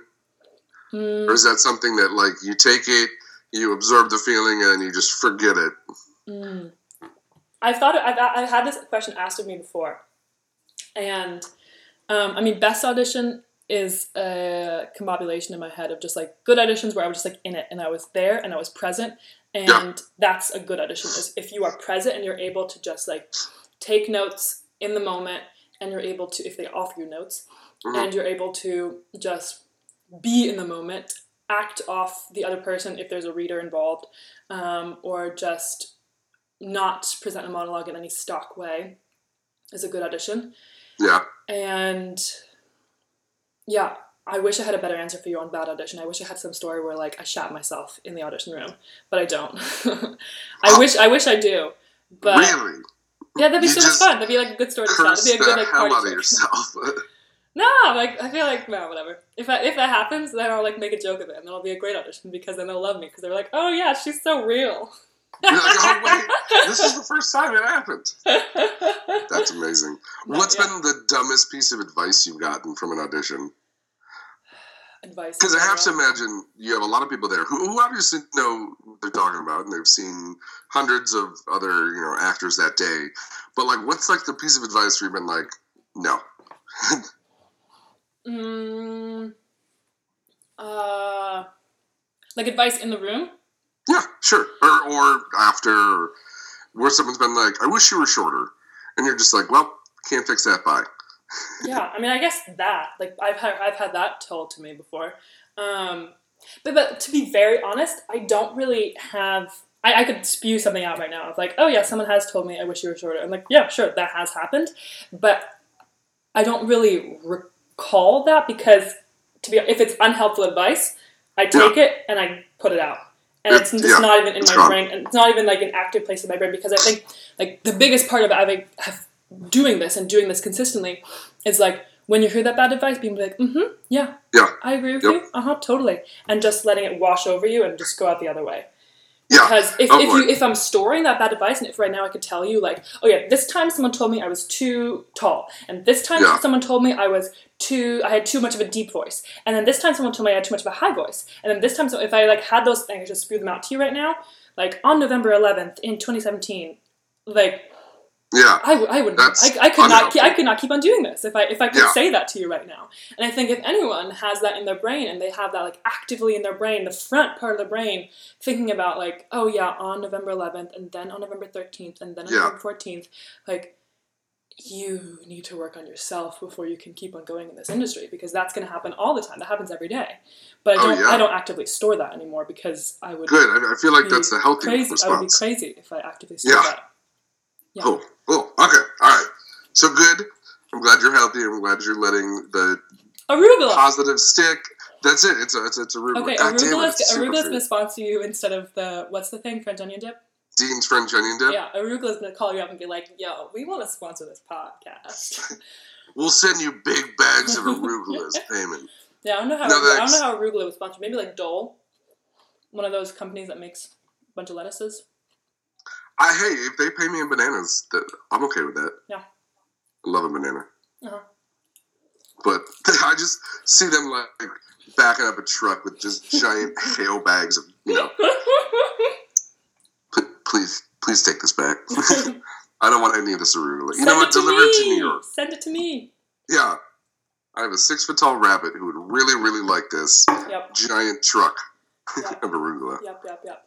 Mm, or is that something that like you take it, you absorb the feeling, and you just forget it? mm. I've thought I've, I've had this question asked of me before, and um, I mean, best audition is a combobulation in my head of just like good auditions where I was just like in it and I was there and I was present, and Yeah. that's a good audition. Is if you are present and you're able to just like take notes in the moment and you're able to if they offer you notes Mhm. and you're able to just be in the moment act off the other person if there's a reader involved um, or just not present a monologue in any stock way is a good audition Yeah, and yeah i wish i had a better answer for you on bad audition i wish i had some story where like i shot myself in the audition room but i don't i wish i wish i do but really, yeah that'd be You so much fun that'd be like a good story to tell that'd be a good like party out of yourself. No, like I feel like no, whatever. If I, if that happens, then I'll like make a joke of it, and then it'll be a great audition because then they'll love me because they're like, oh yeah, she's so real. Like, oh wait, this is the first time it happened. That's amazing. What's yeah. been the dumbest piece of advice you've gotten from an audition? Advice? Because I have to imagine you have a lot of people there who, who obviously know what they're talking about, and they've seen hundreds of other you know actors that day. But like, what's like the piece of advice where you've been like, no, Mm, uh, like advice in the room. yeah, sure, or or after, where someone's been like, I wish you were shorter, and you're just like, well, can't fix that. Bye. Yeah, I mean, I guess that like I've had I've had that told to me before. Um, but but to be very honest, I don't really have. I, I could spew something out right now of like, oh yeah, someone has told me I wish you were shorter. I'm like, yeah, sure, that has happened, but I don't really recall that because to be if it's unhelpful advice, I take it and I put it out. And it's Yeah, just yeah, not even in it's my gone. brain, and it's not even like an active place in my brain because I think like the biggest part of having have doing this and doing this consistently is like when you hear that bad advice, being like, mm-hmm, yeah, Yeah. I agree with Yep. you, uh huh, totally, and just letting it wash over you and just go out the other way. Yeah. Because if, Oh, if you if I'm storing that bad advice, and if right now I could tell you like, oh yeah, this time someone told me I was too tall, and this time Yeah. someone told me I was too I had too much of a deep voice, and then this time someone told me I had too much of a high voice, and then this time so if I like had those things, just spew them out to you right now, like on November 11th in 2017, like Yeah, I wouldn't. That's I, I could not. unhelpful. I could not keep on doing this if I if I could Yeah. say that to you right now. And I think if anyone has that in their brain and they have that like actively in their brain, the front part of the brain, thinking about like, oh yeah, on November 11th, and then on November 13th, and then on Yeah. November 14th, like you need to work on yourself before you can keep on going in this industry because that's going to happen all the time. That happens every day. But I Oh, don't. yeah. I don't actively store that anymore because I would good. I, I feel like that's a healthy crazy. I would be crazy if I actively store Yeah. that. Yeah. Oh, oh, okay, all right. So good. I'm glad you're healthy. I'm glad you're letting the Arugula. positive stick. That's it. It's a it's, it's arugula. Okay, God damn it, arugula's, it's arugula's gonna sponsor you instead of the what's the thing French onion dip? Dean's French onion dip. Yeah, arugula's gonna call you up and be like, "Yo, we want to sponsor this podcast." We'll send you big bags of arugula as payment. yeah, I don't know how No, I don't know how arugula was sponsored. Maybe like Dole, one of those companies that makes a bunch of lettuces. I hey, if they pay me in bananas, that I'm okay with that. Yeah. I love a banana. Uh-huh. But I just see them like backing up a truck with just giant hail bags of you know. P- please, please take this back. I don't want any of this arugula. You know what? Deliver it to. New York. Send it to me. Yeah. I have a six foot tall rabbit who would really, really like this Yep. giant truck Yep. of arugula. Yep. Yep. Yep.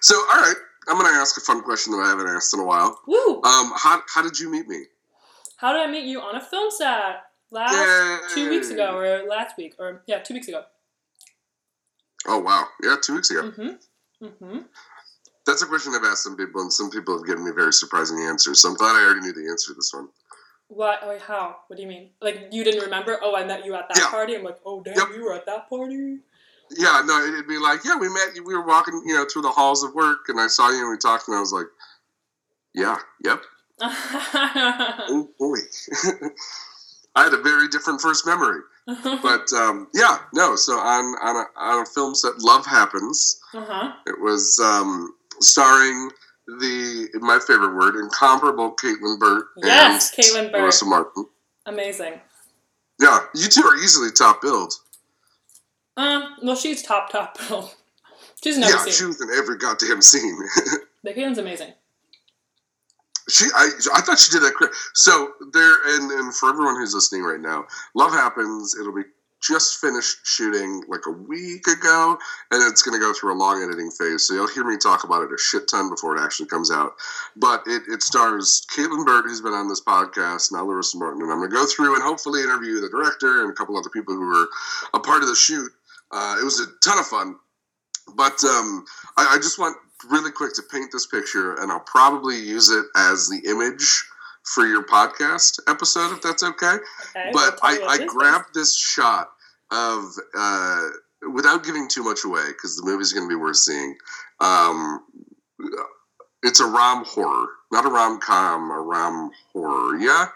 So, all right, I'm going to ask a fun question that I haven't asked in a while. Woo! Um, how, how did you meet me? How did I meet you on a film set last Yay. two weeks ago or last week or yeah, two weeks ago. Oh, wow. Yeah, two weeks ago. Mm-hmm. Mm-hmm. That's a question I've asked some people, and some people have given me very surprising answers. So I'm glad I already knew the answer to this one. What? Oh, how? What do you mean? Like you didn't remember? Oh, I met you at that Yeah. party. I'm like, oh damn, Yep. you were at that party. Yeah, no, it'd be like, yeah, we met you. We were walking, you know, through the halls of work, and I saw you, and we talked, and I was like, yeah, yep. Oh boy, I had a very different first memory. But um, yeah, no. So on on a, on a film set, Love Happens. uh huh. It was um, starring the my favorite word, incomparable Caitlin Burt Yes, Caitlin Burt. Martin. Amazing. Yeah, you two are easily top billed. Um. Well, she's top top. She's never yeah, seen. she was in every goddamn scene. But Caitlin's amazing. She, I, I thought she did that. Great. So there, and, and for everyone who's listening right now, Love Happens. It'll be just finished shooting like a week ago, and it's going to go through a long editing phase. So you'll hear me talk about it a shit ton before it actually comes out. But it, it stars Caitlin Bird, who's been on this podcast, now Larissa Martin, and I'm going to go through and hopefully interview the director and a couple other people who were a part of the shoot. Uh, it was a ton of fun. But um, I, I just want really quick to paint this picture, and I'll probably use it as the image for your podcast episode, if that's okay. Okay. but I, I grabbed this shot of, uh, without giving too much away, because the movie's going to be worth seeing. Um, it's a rom horror, not a rom com, a rom horror. Yeah,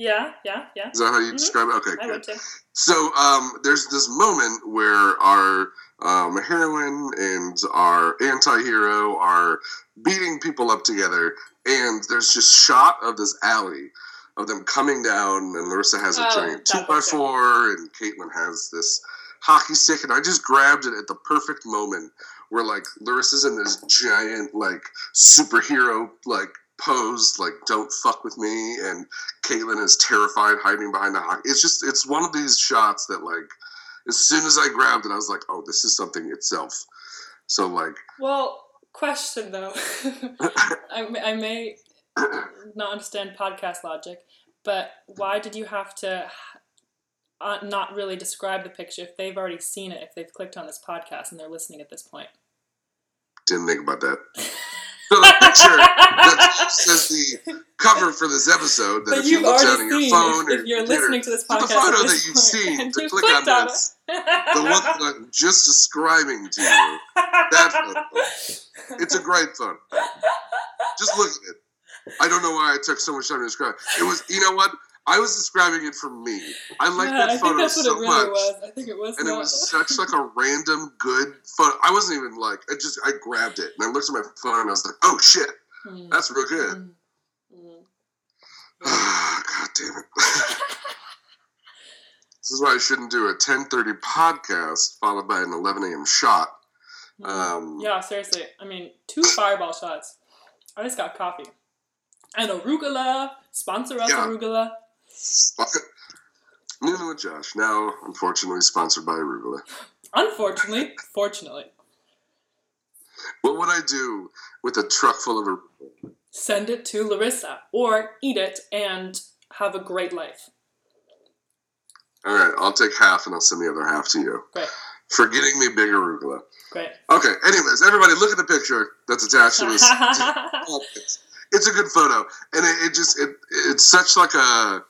Yeah. Yeah. Yeah. is that how you Mhm. describe it? Okay, I good. So um, there's this moment where our um, heroine and our anti-hero are beating people up together, and there's just shot of this alley of them coming down, and Larissa has a Oh, giant two by four, and Caitlin has this hockey stick, and I just grabbed it at the perfect moment where like Larissa's in this giant like superhero like pose, like "Don't fuck with me," and Caitlin is terrified, hiding behind the hockey. It's just it's one of these shots that like as soon as I grabbed it, I was like, "Oh, this is something itself." So like, Well, question though. I, may- I may not understand podcast logic, but why did you have to uh, not really describe the picture if they've already seen it, if they've clicked on this podcast and they're listening at this point? didn't think about that. So the picture that says the cover for this episode that But if you look down at your phone or if, if you're listening to this podcast, the photo at that you've seen to click on on this, the one that I'm just describing to you, that photo, it's a great photo. Just look at it. I don't know why I took so much time to describe. It was, you know what? I was describing it for me. I like Yeah, that I think photo that's what so it really much. was. I think it was. and it was such like a random good photo. I wasn't even like I just I grabbed it and I looked at my phone and I was like, oh shit, Hmm. that's real good. Hmm. Hmm. God damn it. this is why I shouldn't do a 10:30 podcast followed by an 11 a.m. shot. Hmm. Um, Yeah, seriously. I mean, two fireball shots. I just got coffee. And arugula. Sponsor us, Yeah. arugula. Noon with Josh. Now, unfortunately, sponsored by Arugula. Unfortunately, fortunately. What would I do with a truck full of arugula? Send it to Larissa or eat it and have a great life. All right, I'll take half and I'll send the other half to you Great. for getting me big arugula. Great. Okay. Anyways, everybody, look at the picture that's attached to this. It's, it's a good photo, and it, it just it it's such like a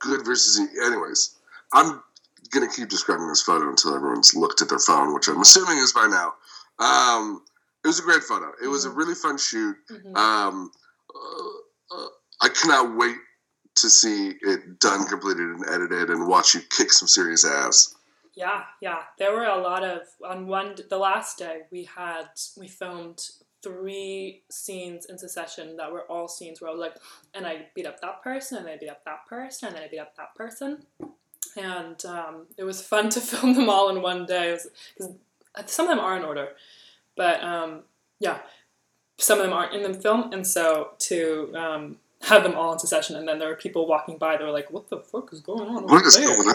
good versus. Anyways, I'm gonna keep describing this photo until everyone's looked at their phone, which I'm assuming is by now. Um, it was a great photo. It was a Mhm. really fun shoot. Mhm. Um, uh, uh, I cannot wait to see it done, completed, and edited, and watch you kick some serious ass. Yeah, yeah. There were a lot of on one the last day we had we filmed three scenes in succession that were all scenes where I was like, and I beat up that person, and I beat up that person, and then I beat up that person. And um, it was fun to film them all in one day. Because some of them are in order, but um, yeah, some of them aren't in the film, and so to um, have them all in succession, and then there were people walking by. They were like, "What the fuck is going on?" What is there? going on?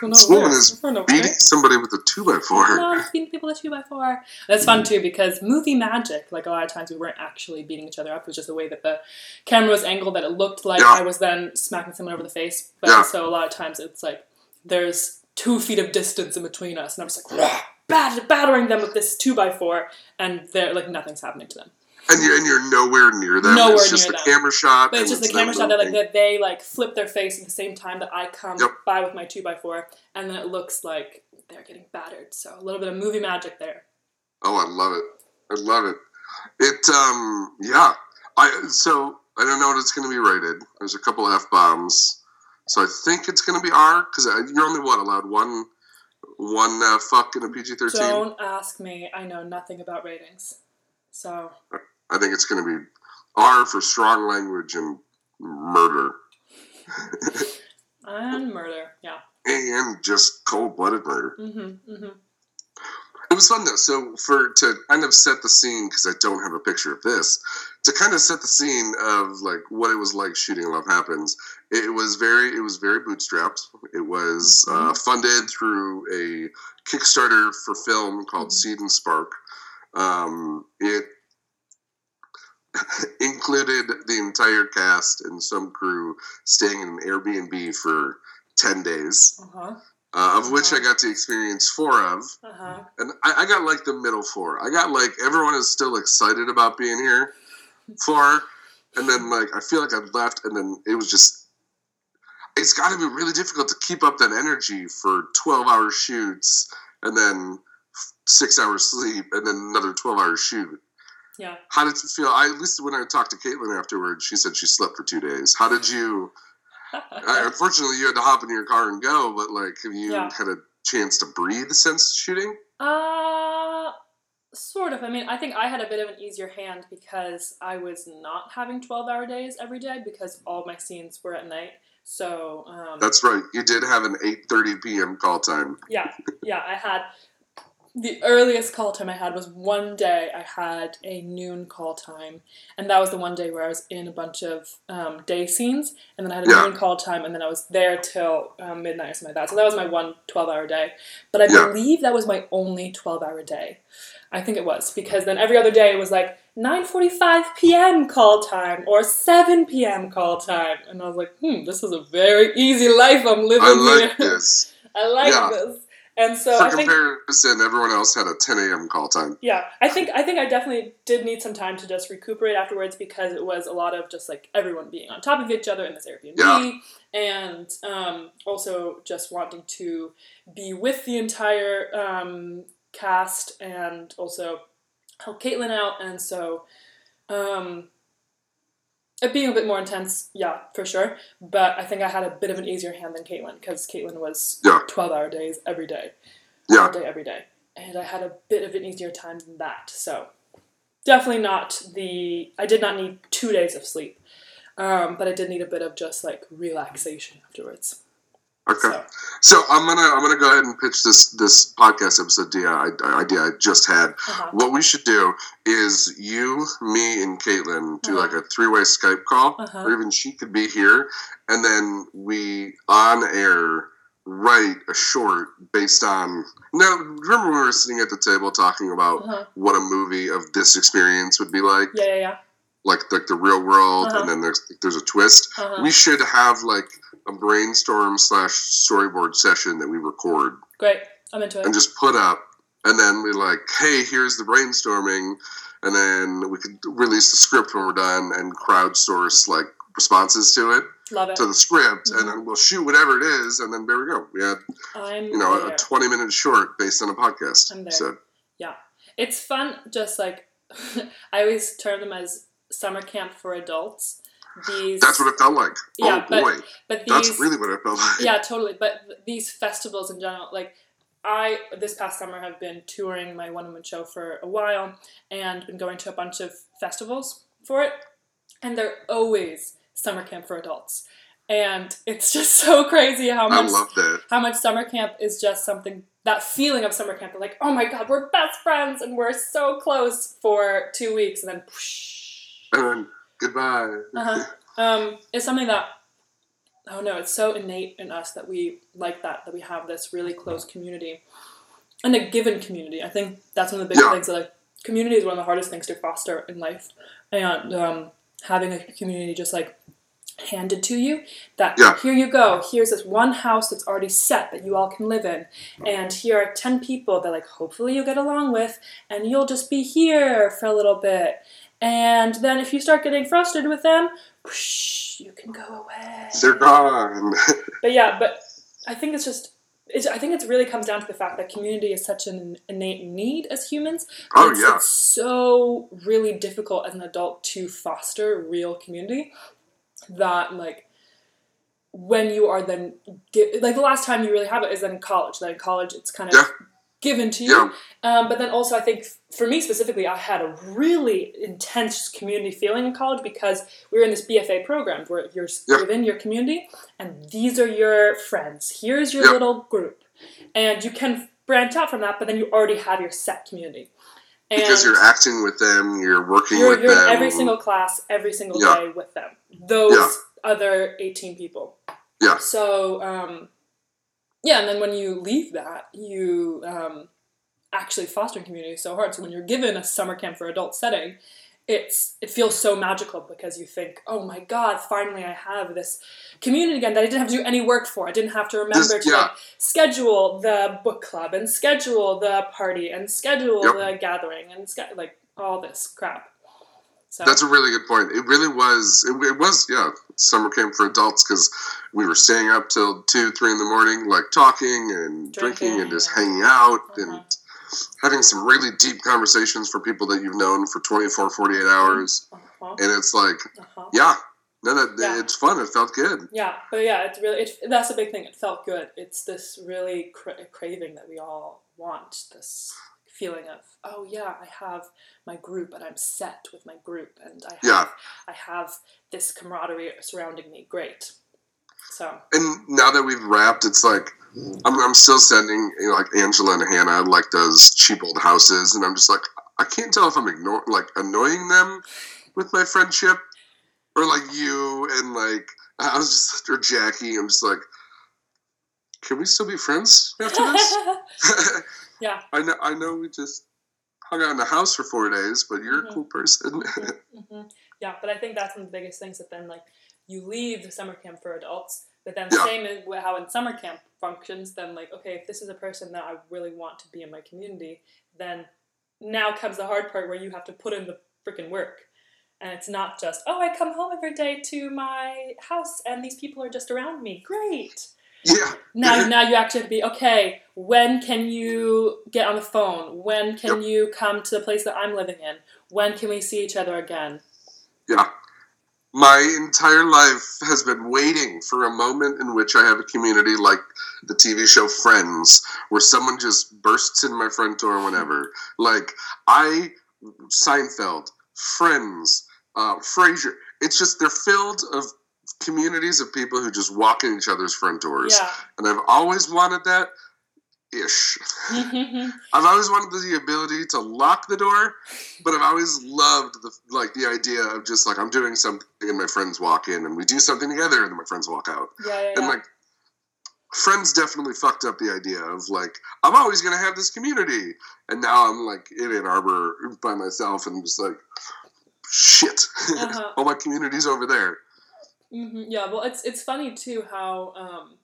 Going This woman is okay. Beating somebody with a two by four. No, I'm beating people with two by four. That's fun too because movie magic. Like a lot of times, we weren't actually beating each other up. It was just the way that the camera was angled that it looked like Yeah. I was then smacking someone over the face. But Yeah. so a lot of times, it's like there's two feet of distance in between us, and I'm just like bat- battering them with this two by four, and they're like nothing's happening to them. And you're and you're nowhere near them. Nowhere it's just near the them. camera shot. But it's just the camera shot that like that they like flip their face at the same time that I come Yep. by with my two by four, and then it looks like they're getting battered. So a little bit of movie magic there. Oh, I love it. I love it. It um yeah. I so I don't know what it's going to be rated. There's a couple f bombs, so I think it's going to be R because you're only what allowed one one uh, fuck in a PG thirteen. Don't ask me. I know nothing about ratings. So I think it's going to be R for strong language and murder and murder. Yeah. and just cold blooded murder. Mm-hmm. Mm-hmm. It was fun though. So for to kind of set the scene because I don't have a picture of this to kind of set the scene of like what it was like shooting Love Happens. It was very it was very bootstrapped. It was uh, funded through a Kickstarter for film called Mhm. Seed and Spark. Um, it included the entire cast and some crew staying in an Airbnb for ten days, Uh huh. uh, of which I got to experience four of Uh huh. and I, I got like the middle four. I got like everyone is still excited about being here for, and then like I feel like I left, and then it was just. It's got to be really difficult to keep up that energy for twelve hour shoots, and then six hours sleep, and then another twelve hour shoot. Yeah. How did you feel? I at least when I talked to Caitlin afterwards, she said she slept for two days. How did you? Unfortunately, you had to hop in your car and go, but like, have you Yeah. had a chance to breathe since shooting? Uh, sort of. I mean, I think I had a bit of an easier hand because I was not having 12 hour days every day because all my scenes were at night. So, um, That's right. You did have an 8:30 p.m. call time. yeah, yeah, I had the earliest call time I had was one day I had a noon call time, and that was the one day where I was in a bunch of um, day scenes, and then I had a Yeah. noon call time, and then I was there till um, midnight or something like that. So that was my one 12 hour day. But I Yeah. believe that was my only 12 hour day. I think it was because then every other day it was like 9:45 p.m. call time or 7 p.m. call time, and I was like, hmm, this is a very easy life I'm living I like here. this. I like Yeah. this. And so For I think comparison, everyone else had a 10 a.m. call time. yeah, I think I think I definitely did need some time to just recuperate afterwards because it was a lot of just like everyone being on top of each other in this Airbnb Yeah. and um, also just wanting to be with the entire um, cast and also help Caitlin out and so um, it being a bit more intense, yeah, for sure. But I think I had a bit of an easier hand than Caitlin because Caitlin was Yeah. twelve hour days every day Yeah. all day, every day. And I had a bit of an easier time than that. So definitely not the. I did not need two days of sleep, um, but I did need a bit of just like relaxation afterwards. Okay. So So I'm gonna I'm gonna go ahead and pitch this this podcast episode idea I- idea I just had. uh-huh. What we should do is you, me, and Caitlin do Uh-huh. like a three way Skype call, Uh-huh. or even she could be here, and then we on air write a short based on. Now, remember we were sitting at the table talking about uh-huh. what a movie of this experience would be like, Yeah, yeah, yeah. like like the real world, Uh-huh. and then there's there's a twist. Uh-huh. We should have like a brainstorm slash storyboard session that we record Great. I'm into it. and just put up, and then we're like, hey, here's the brainstorming, and then we could release the script when we're done and crowdsource like responses to it Love it. to the script, Mhm. and then we'll shoot whatever it is, and then there we go. We had I'm you know there. a 20 minute short based on a podcast. I'm there. So Yeah, it's fun. Just like I always term them as summer camp for adults. These. that's what it felt like. Yeah, oh but boy, But these. that's really what it felt like. yeah totally but these festivals in general like I this past summer have been touring my one woman show for a while and been going to a bunch of festivals for it, and they're always summer camp for adults. And it's just so crazy how I much how much summer camp is just something that feeling of summer camp like oh my god we're best friends and we're so close for two weeks and then. And then goodbye. uh-huh. um, it's something that oh no it's so innate in us that we like that that we have this really close community and a given community i think that's one of the big Yeah. things that like community is one of the hardest things to foster in life and um, having a community just like handed to you that Yeah. here you go here's this one house that's already set that you all can live in and here are 10 people that like hopefully you'll get along with and you'll just be here for a little bit and then if you start getting frustrated with them whoosh, you can go away They're gone. but yeah but i think it's just it's, i think it really comes down to the fact that community is such an innate need as humans Oh, it's, yeah. it's so really difficult as an adult to foster real community that like when you are then like the last time you really have it is then in college then in college it's kind of Yeah. Given to you Yeah. um, but then also i think for me specifically i had a really intense community feeling in college because we were in this bfa program where you're Yeah. within your community and these are your friends here's your Yeah. little group and you can branch out from that but then you already have your set community and because you're acting with them, you're working you're, with you're them. in every single class every single day with them those other 18 people Yeah. so um, yeah and then when you leave that you um, actually fostering community is so hard so when you're given a summer camp for adult setting it's it feels so magical because you think oh my god finally i have this community again that i didn't have to do any work for i didn't have to remember This- to yeah. like, schedule the book club and schedule the party and schedule Yep. the gathering and sch- like all this crap so That's a really good point. It really was. It, it was, yeah, summer camp for adults because we were staying up till two, three in the morning, like talking and drinking, and just Drinking. hanging out Uh-huh. and having some really deep conversations for people that you've known for 24, 48 hours. uh-huh, And it's like, uh-huh. yeah, no, no, Yeah. it's fun. It felt good. Yeah, but yeah, it's really it, that's a big thing. It felt good. It's this really cra- craving that we all want. This feeling of oh yeah, I have my group and I'm set with my group and I have Yeah. I have this camaraderie surrounding me. Great. So And now that we've wrapped, it's like I'm, I'm still sending you know, like Angela and Hannah like those cheap old houses, and I'm just like I can't tell if I'm ignoring like annoying them with my friendship or like you and like I was just or Jackie. I'm just like, can we still be friends after this? Yeah. I know. I know. We just hung out in the house for four days, but you're Mhm. a cool person. hmm Yeah, but I think that's one of the biggest things that then like you leave the summer camp for adults, but then Yeah. same as how in summer camp functions, then like okay, if this is a person that I really want to be in my community, then now comes the hard part where you have to put in the freaking work. And it's not just, oh, I come home every day to my house and these people are just around me. Great. Yeah. Now, now you actually have to be okay. When can you get on the phone? When can Yep. you come to the place that I'm living in? When can we see each other again? Yeah. My entire life has been waiting for a moment in which I have a community like the TV show Friends, where someone just bursts in my front door whenever. Like, I, Seinfeld, Friends, uh, Frasier, it's just, they're filled of communities of people who just walk in each other's front doors. Yeah. And I've always wanted that ish. I've always wanted the ability to lock the door, but I've always loved the like the idea of just like I'm doing something and my friends walk in and we do something together and then my friends walk out. yeah, yeah, And like friends definitely fucked up the idea of like I'm always gonna have this community. And now I'm like in Ann Arbor by myself and I'm just like shit. Uh-huh. All my community's over there. Hmm Yeah, well, it's it's funny too how um,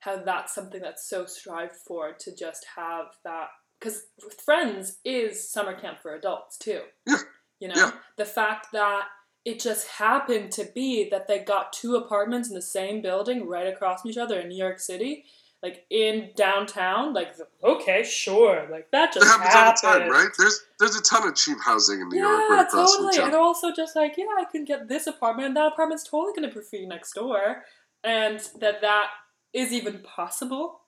how that's something that's so strived for to just have that because Friends is summer camp for adults too. Yeah. You know Yeah. the fact that it just happened to be that they got two apartments in the same building right across from each other in New York City. Like in downtown, like okay, sure, like that That just happens all the time, right? There's there's a ton of cheap housing in New York Yeah, right across from totally. And they're also just like, yeah, I can get this apartment, and that apartment's totally going to be free next door, and that that is even possible,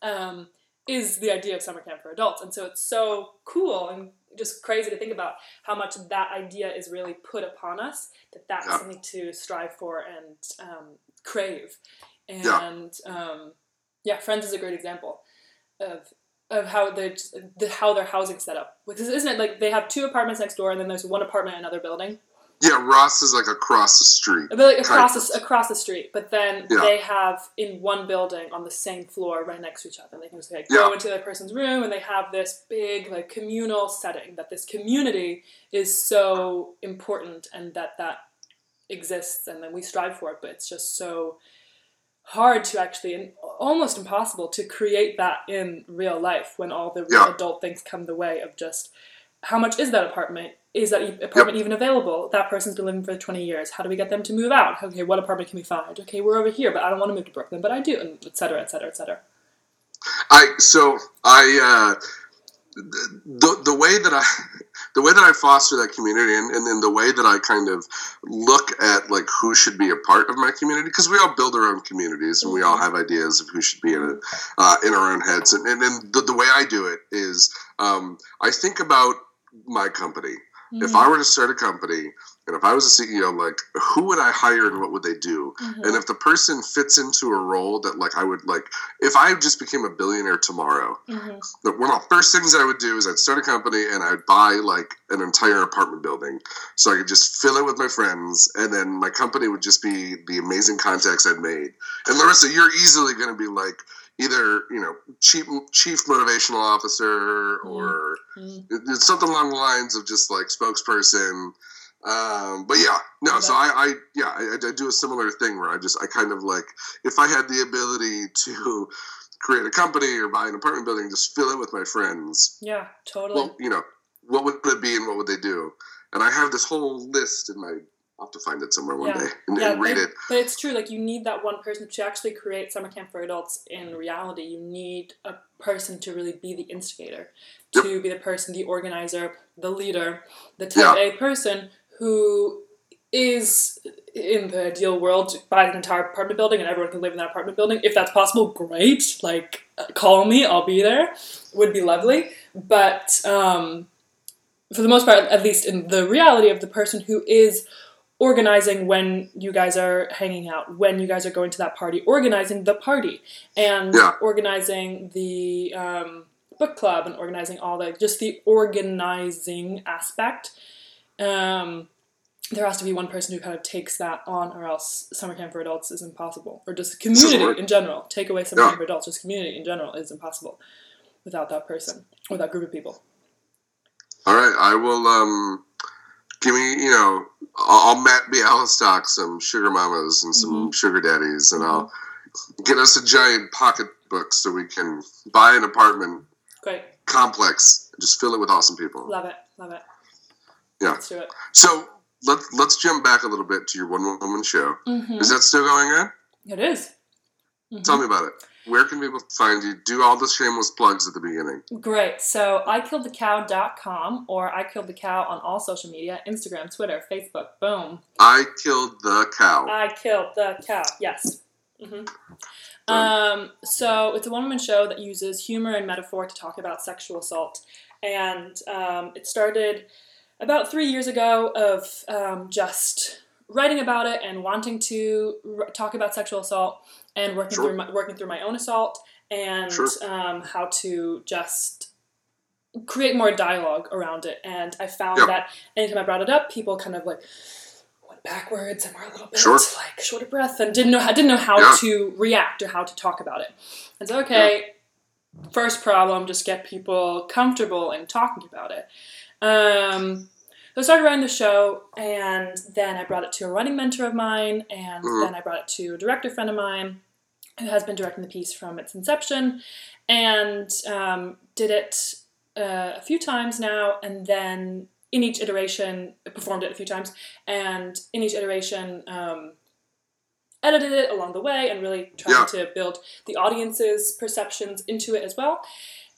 um, is the idea of summer camp for adults. And so it's so cool and just crazy to think about how much that idea is really put upon us that that's Yeah. something to strive for and um, crave. And Yeah. um, yeah, Friends is a great example of of how they the, how their housing set up. Because isn't it like they have two apartments next door and then there's one apartment in another building? Yeah, Ross is like across the street. But like across the, across the street, but then Yeah. they have in one building on the same floor, right next to each other. They can just like Yeah. go into the person's room, and they have this big like communal setting. That this community is so important, and that that exists, and then we strive for it. But it's just so hard to actually, and almost impossible to create that in real life when all the real Yeah. adult things come the way of just how much is that apartment? Is that apartment even available? That person's been living for 20 years. How do we get them to move out? Okay, what apartment can we find? Okay, we're over here, but I don't want to move to Brooklyn, but I do, and et cetera, et cetera, et cetera. I so I uh, the the way that I the way that I foster that community and, and then the way that I kind of look at like who should be a part of my community because we all build our own communities and we all have ideas of who should be in it uh, in our own heads. And and, and the, the way I do it is um, I think about my company. If I were to start a company and if I was a CEO like who would I hire and what would they do Mhm. and if the person fits into a role that like I would like if I just became a billionaire tomorrow Mhm. one of the first things I would do is I'd start a company and I'd buy like an entire apartment building so I could just fill it with my friends and then my company would just be the amazing contacts I'd made. And Larissa, you're easily going to be like either, you know, chief, chief motivational officer or Mhm. something along the lines of just like spokesperson. Um, but yeah, no, so I, I yeah, I, I do a similar thing where I just, I kind of like, if I had the ability to create a company or buy an apartment building, just fill it with my friends. Yeah, totally. Well, you know, what would it be and what would they do? And I have this whole list in my, I'll have to find it somewhere one Yeah. day and, yeah, and read but, it. but it's true. Like you need that one person to actually create summer camp for adults in reality. You need a person to really be the instigator, Yep. to be the person, the organizer, the leader, the type Yeah. A person who is in the ideal world buys an entire apartment building and everyone can live in that apartment building. If that's possible, great. Like call me, I'll be there. Would be lovely. But um, for the most part, at least in the reality of the person who is organizing when you guys are hanging out, when you guys are going to that party, organizing the party, and Yeah. organizing the um, book club, and organizing all the just the organizing aspect. Um, there has to be one person who kind of takes that on, or else summer camp for adults is impossible, or just community in general. Take away summer Yeah. camp for adults, just community in general is impossible without that person or that group of people. All right, I will, um, give me, you know, I'll, I'll Max Bialystock some sugar mamas and some Mm-hmm. sugar daddies and I'll get us a giant pocketbook so we can buy an apartment Great, complex and just fill it with awesome people. love it, love it. Yeah. Let's do it. So let, let's jump back a little bit to your one woman show. Mhm. Is that still going on? It is. Mhm. Tell me about it. Where can people find you? Do all the shameless plugs at the beginning. Great. So ikilledthecow.com or I killed the cow on all social media Instagram, Twitter, Facebook. Boom. I killed the cow. I killed the cow. Yes. hmm Um, so it's a one woman show that uses humor and metaphor to talk about sexual assault. And um, it started about three years ago of um, just writing about it and wanting to r- talk about sexual assault and working Sure. through my, working through my own assault and Sure. um, how to just create more dialogue around it. And I found Yeah. that anytime I brought it up, people kind of like went backwards and were a little bit Sure. like short of breath and didn't know how didn't know how Yeah. to react or how to talk about it. And so okay, first problem, just get people comfortable in talking about it. Um, so I started writing the show, and then I brought it to a running mentor of mine, and Mhm. then I brought it to a director friend of mine who has been directing the piece from its inception, and um, did it uh, a few times now, and then in each iteration, performed it a few times, and in each iteration, um, edited it along the way, and really tried Yeah. to build the audience's perceptions into it as well.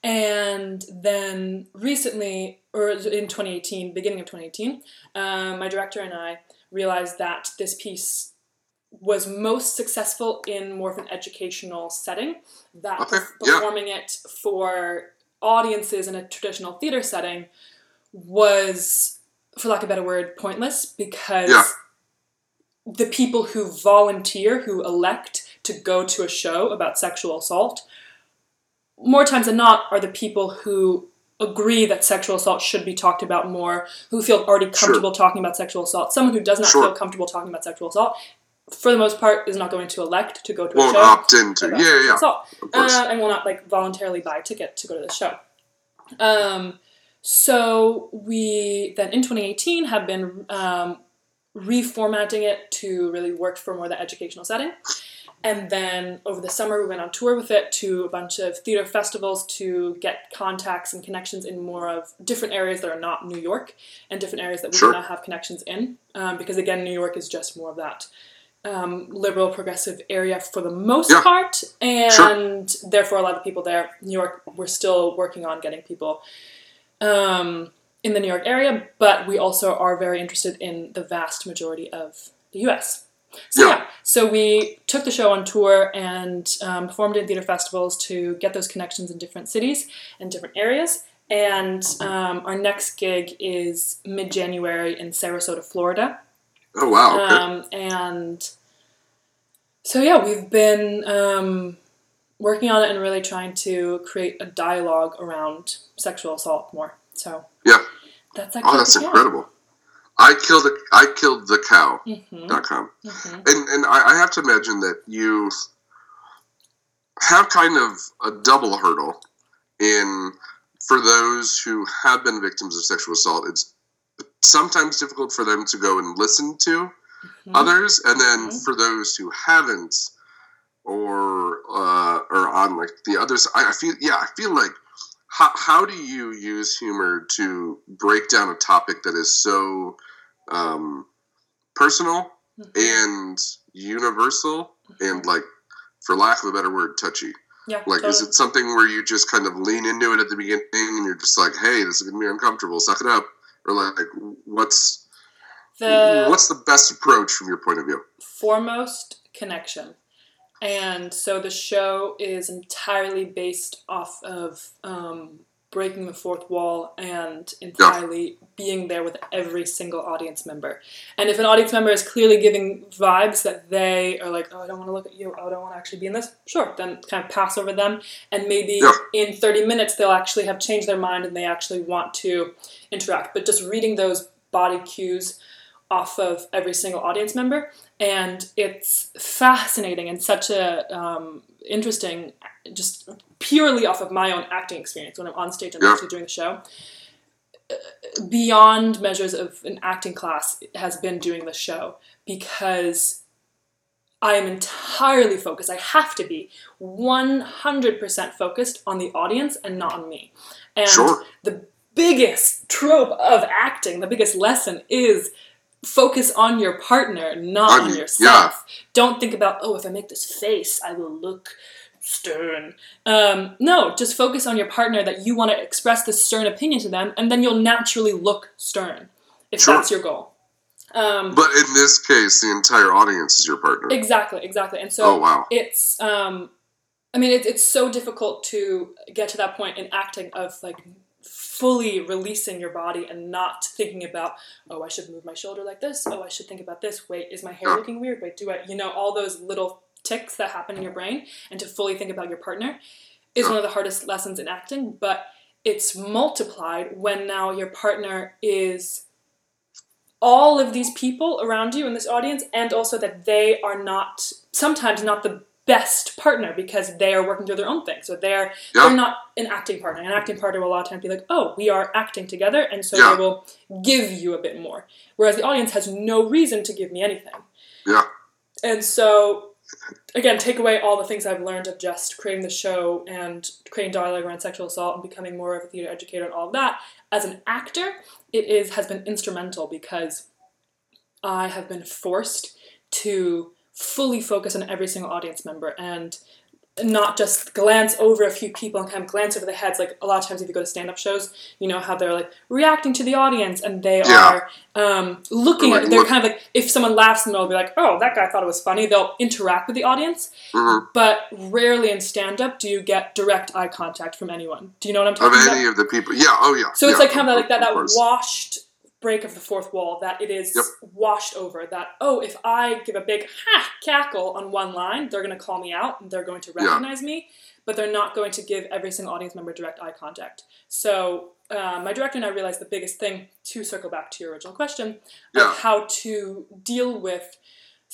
And then recently, or in 2018, beginning of 2018, um, my director and I realized that this piece was most successful in more of an educational setting. That Okay, perf- yeah. performing it for audiences in a traditional theater setting was, for lack of a better word, pointless because Yeah. the people who volunteer, who elect to go to a show about sexual assault, more times than not are the people who agree that sexual assault should be talked about more, who feel already Sure. comfortable talking about sexual assault. Someone who does not Sure. feel comfortable talking about sexual assault, for the most part, is not going to elect to go to a show. Won't opt into. Yeah, yeah, assault, uh, and will not like voluntarily buy a ticket to go to the show. Um, so we then in 2018 have been um, reformatting it to really work for more the educational setting. And then over the summer, we went on tour with it to a bunch of theater festivals to get contacts and connections in more of different areas that are not New York and different areas that we Sure. do not have connections in. Um, because again, New York is just more of that um, liberal progressive area for the most Yeah. part. And therefore, a lot of people there, New York, we're still working on getting people um, in the New York area, but we also are very interested in the vast majority of the US. So, Yeah. so we took the show on tour and um, performed in theater festivals to get those connections in different cities and different areas. And um, our next gig is mid January in Sarasota, Florida. Oh wow. Okay. Um, and so, yeah, we've been um, working on it and really trying to create a dialogue around sexual assault more. So, yeah. that's Oh, that's incredible. I killed a, I killed the cow. hmm Dot com. hmm And and I, I have to imagine that you have kind of a double hurdle in for those who have been victims of sexual assault. It's sometimes difficult for them to go and listen to others, and then Mhm. for those who haven't, or uh, or on like the others, I, I feel yeah, I feel like how how do you use humor to break down a topic that is so um, personal Mhm. and universal and like for lack of a better word touchy yeah, like is it something where you just kind of lean into it at the beginning and you're just like hey this is gonna be uncomfortable suck it up or like what's the what's the best approach from your point of view foremost connection. And so the show is entirely based off of um, breaking the fourth wall and entirely being there with every single audience member. And if an audience member is clearly giving vibes that they are like, oh, I don't want to look at you, oh, I don't want to actually be in this, sure, then kind of pass over them. And maybe Yeah. in 30 minutes, they'll actually have changed their mind and they actually want to interact. But just reading those body cues off of every single audience member and it's fascinating and such a um, interesting just purely off of my own acting experience when i'm on stage and Yeah. actually doing the show uh, beyond measures of an acting class has been doing the show because i am entirely focused i have to be 100% focused on the audience and not on me and Sure. the biggest trope of acting the biggest lesson is focus on your partner, not On on you, yourself. Don't think about, oh, if I make this face, I will look stern. Um, no, just focus on your partner that you want to express this stern opinion to them, and then you'll naturally look stern if Sure. that's your goal. Um, but in this case the entire audience is your partner exactly, exactly. And so oh wow it's um i mean it, it's so difficult to get to that point in acting of like fully releasing your body and not thinking about oh i should move my shoulder like this. Oh i should think about this. Wait is my hair looking weird? Wait do i you know all those little ticks that happen in your brain and to fully think about your partner is one of the hardest lessons in acting but it's multiplied when now your partner is all of these people around you in this audience and also that they are not sometimes not the best partner because they are working through their own thing so they're Yeah. they're not an acting partner an acting partner will a lot of times be like oh we are acting together and so Yeah. they will give you a bit more whereas the audience has no reason to give me anything yeah and so, again, take away all the things I've learned of just creating the show and creating dialogue around sexual assault and becoming more of a theater educator and all of that. As an actor, it is has been instrumental because I have been forced to fully focus on every single audience member and not just glance over a few people and kind of glance over the heads. Like a lot of times, if you go to stand-up shows, you know how they're like reacting to the audience and they Yeah. are um, looking Like, at. They're look- kind of like if someone laughs and they'll be like, "Oh, that guy thought it was funny." They'll interact with the audience, Mhm. but rarely in stand-up do you get direct eye contact from anyone. Do you know what I'm Of talking about? any of the people. Yeah, oh yeah. So it's like kind of like that that washed break of the fourth wall that it is Yep. washed over that oh if I give a big ha cackle on one line they're going to call me out and they're going to Yeah. recognize me but they're not going to give every single audience member direct eye contact so uh, my director and I realized the biggest thing to circle back to your original question Yeah. of how to deal with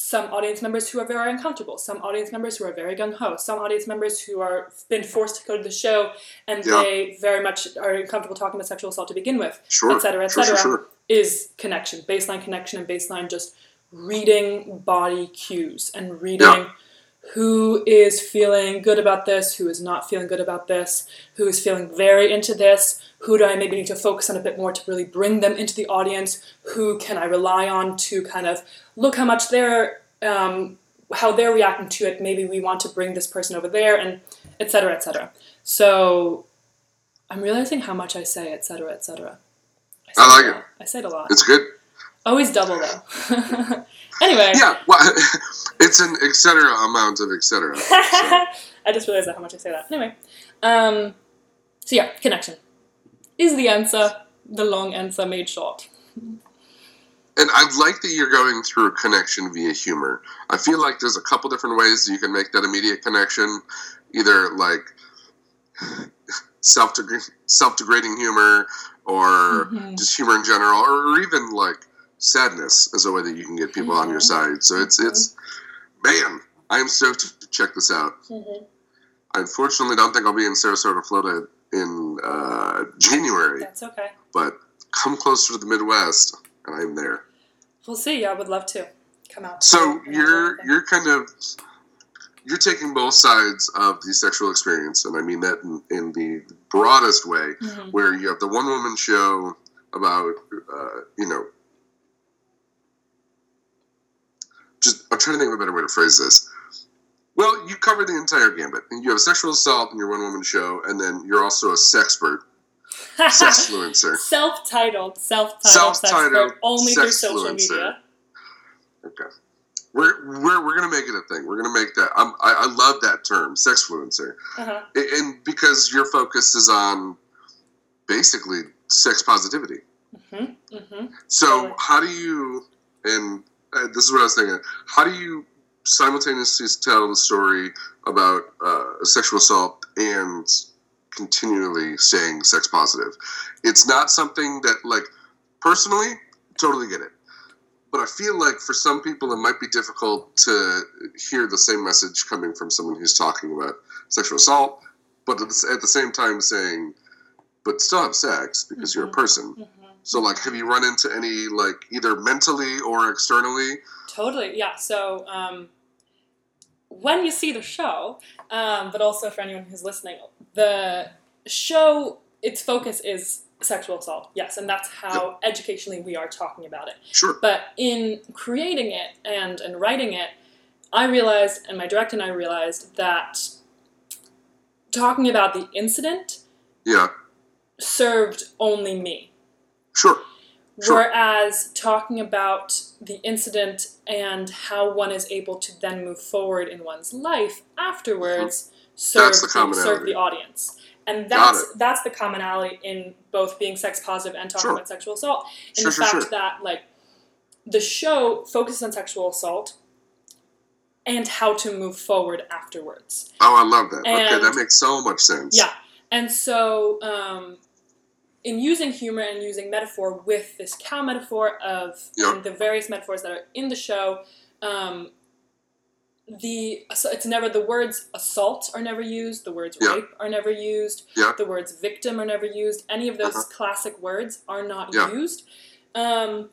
some audience members who are very uncomfortable, some audience members who are very gung ho, some audience members who are been forced to go to the show and Yeah. they very much are uncomfortable talking about sexual assault to begin with, Sure. et cetera, et sure, cetera, sure. is connection, baseline connection, and baseline just reading body cues and reading Yeah. Who is feeling good about this, who is not feeling good about this, who is feeling very into this, who do I maybe need to focus on a bit more to really bring them into the audience, who can I rely on to kind of look how much they're um, how they're reacting to it. Maybe we want to bring this person over there, and et cetera, et cetera. So I'm realizing how much I say, et cetera, et cetera. say I like it. I say it a lot. It's good. Always double though. anyway. Yeah, well, it's an et cetera amount of et cetera. So, I just realized that how much I say that. Anyway, um, so yeah, connection is the answer. The long answer made short. and I like that you're going through connection via humor. I feel like there's a couple different ways you can make that immediate connection, either like self self degrading humor or Mhm. just humor in general, or even like sadness as a way that you can get people on your Mhm. side. So it's it's man, I am stoked to check this out. Mhm. I unfortunately don't think I'll be in Sarasota, Florida in uh, January, That's okay. but come closer to the Midwest and I'm there. We'll see. I would love to come out. So you're you're kind of you're taking both sides of the sexual experience, and I mean that in, in the broadest way, Mhm. where you have the one woman show about uh, you know just I'm trying to think of a better way to phrase this. Well, you cover the entire gambit. You have sexual assault in your one woman show, and then you're also a sexpert, sexfluencer. Self-titled, self-titled, Self-titled sexpert, only through social media. Okay. We're, we're, we're gonna make it a thing. We're gonna make that. I'm, I, I love that term, sexfluencer, Uh-huh. And because your focus is on basically sex positivity. hmm hmm So Totally. how do you? And uh, this is what I was thinking. How do you simultaneously tell the story about uh, sexual assault and continually saying sex positive? It's not something that, like, personally, totally get it. But I feel like for some people, it might be difficult to hear the same message coming from someone who's talking about sexual assault, but at the, same time saying, but still have sex because you're a Mhm. person. hmm So, like, have you run into any, like, either mentally or externally? Totally, yeah. So um, when you see the show, um, but also for anyone who's listening, the show its focus is sexual assault. Yes, and that's how educationally we are talking about it. Sure. But in creating it and and writing it, I realized, and my director and I realized that talking about the incident Yeah. served only me. Sure. Sure. Whereas talking about the incident and how one is able to then move forward in one's life afterwards serve, the serve the audience. And that's that's the commonality in both being sex positive and talking Sure. about sexual assault. In Sure, the fact that like the show focuses on sexual assault and how to move forward afterwards. Oh, I love that. okay, that makes so much sense. Yeah. And so, um, in using humor and using metaphor with this cow metaphor of and the various metaphors that are in the show, um, the it's never the words assault are never used, the words Yeah. rape are never used, Yeah. the words victim are never used. Any of those Uh-huh. classic words are not used um,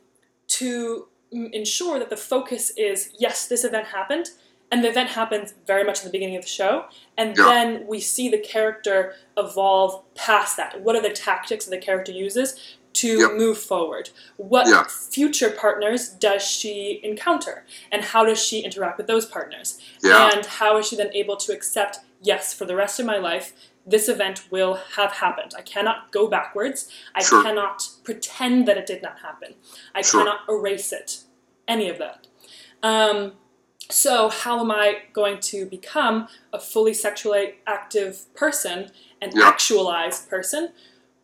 to m- ensure that the focus is yes, this event happened, and the event happens very much in the beginning of the show, and Yeah. then we see the character evolve past that. What are the tactics that the character uses to Yep. move forward? What Yeah. future partners does she encounter, and how does she interact with those partners? Yeah. And how is she then able to accept yes, for the rest of my life, this event will have happened. I cannot go backwards. I Sure. cannot pretend that it did not happen. I Sure. cannot erase it. Any of that. Um, so, how am I going to become a fully sexually active person, an Yeah. actualized person,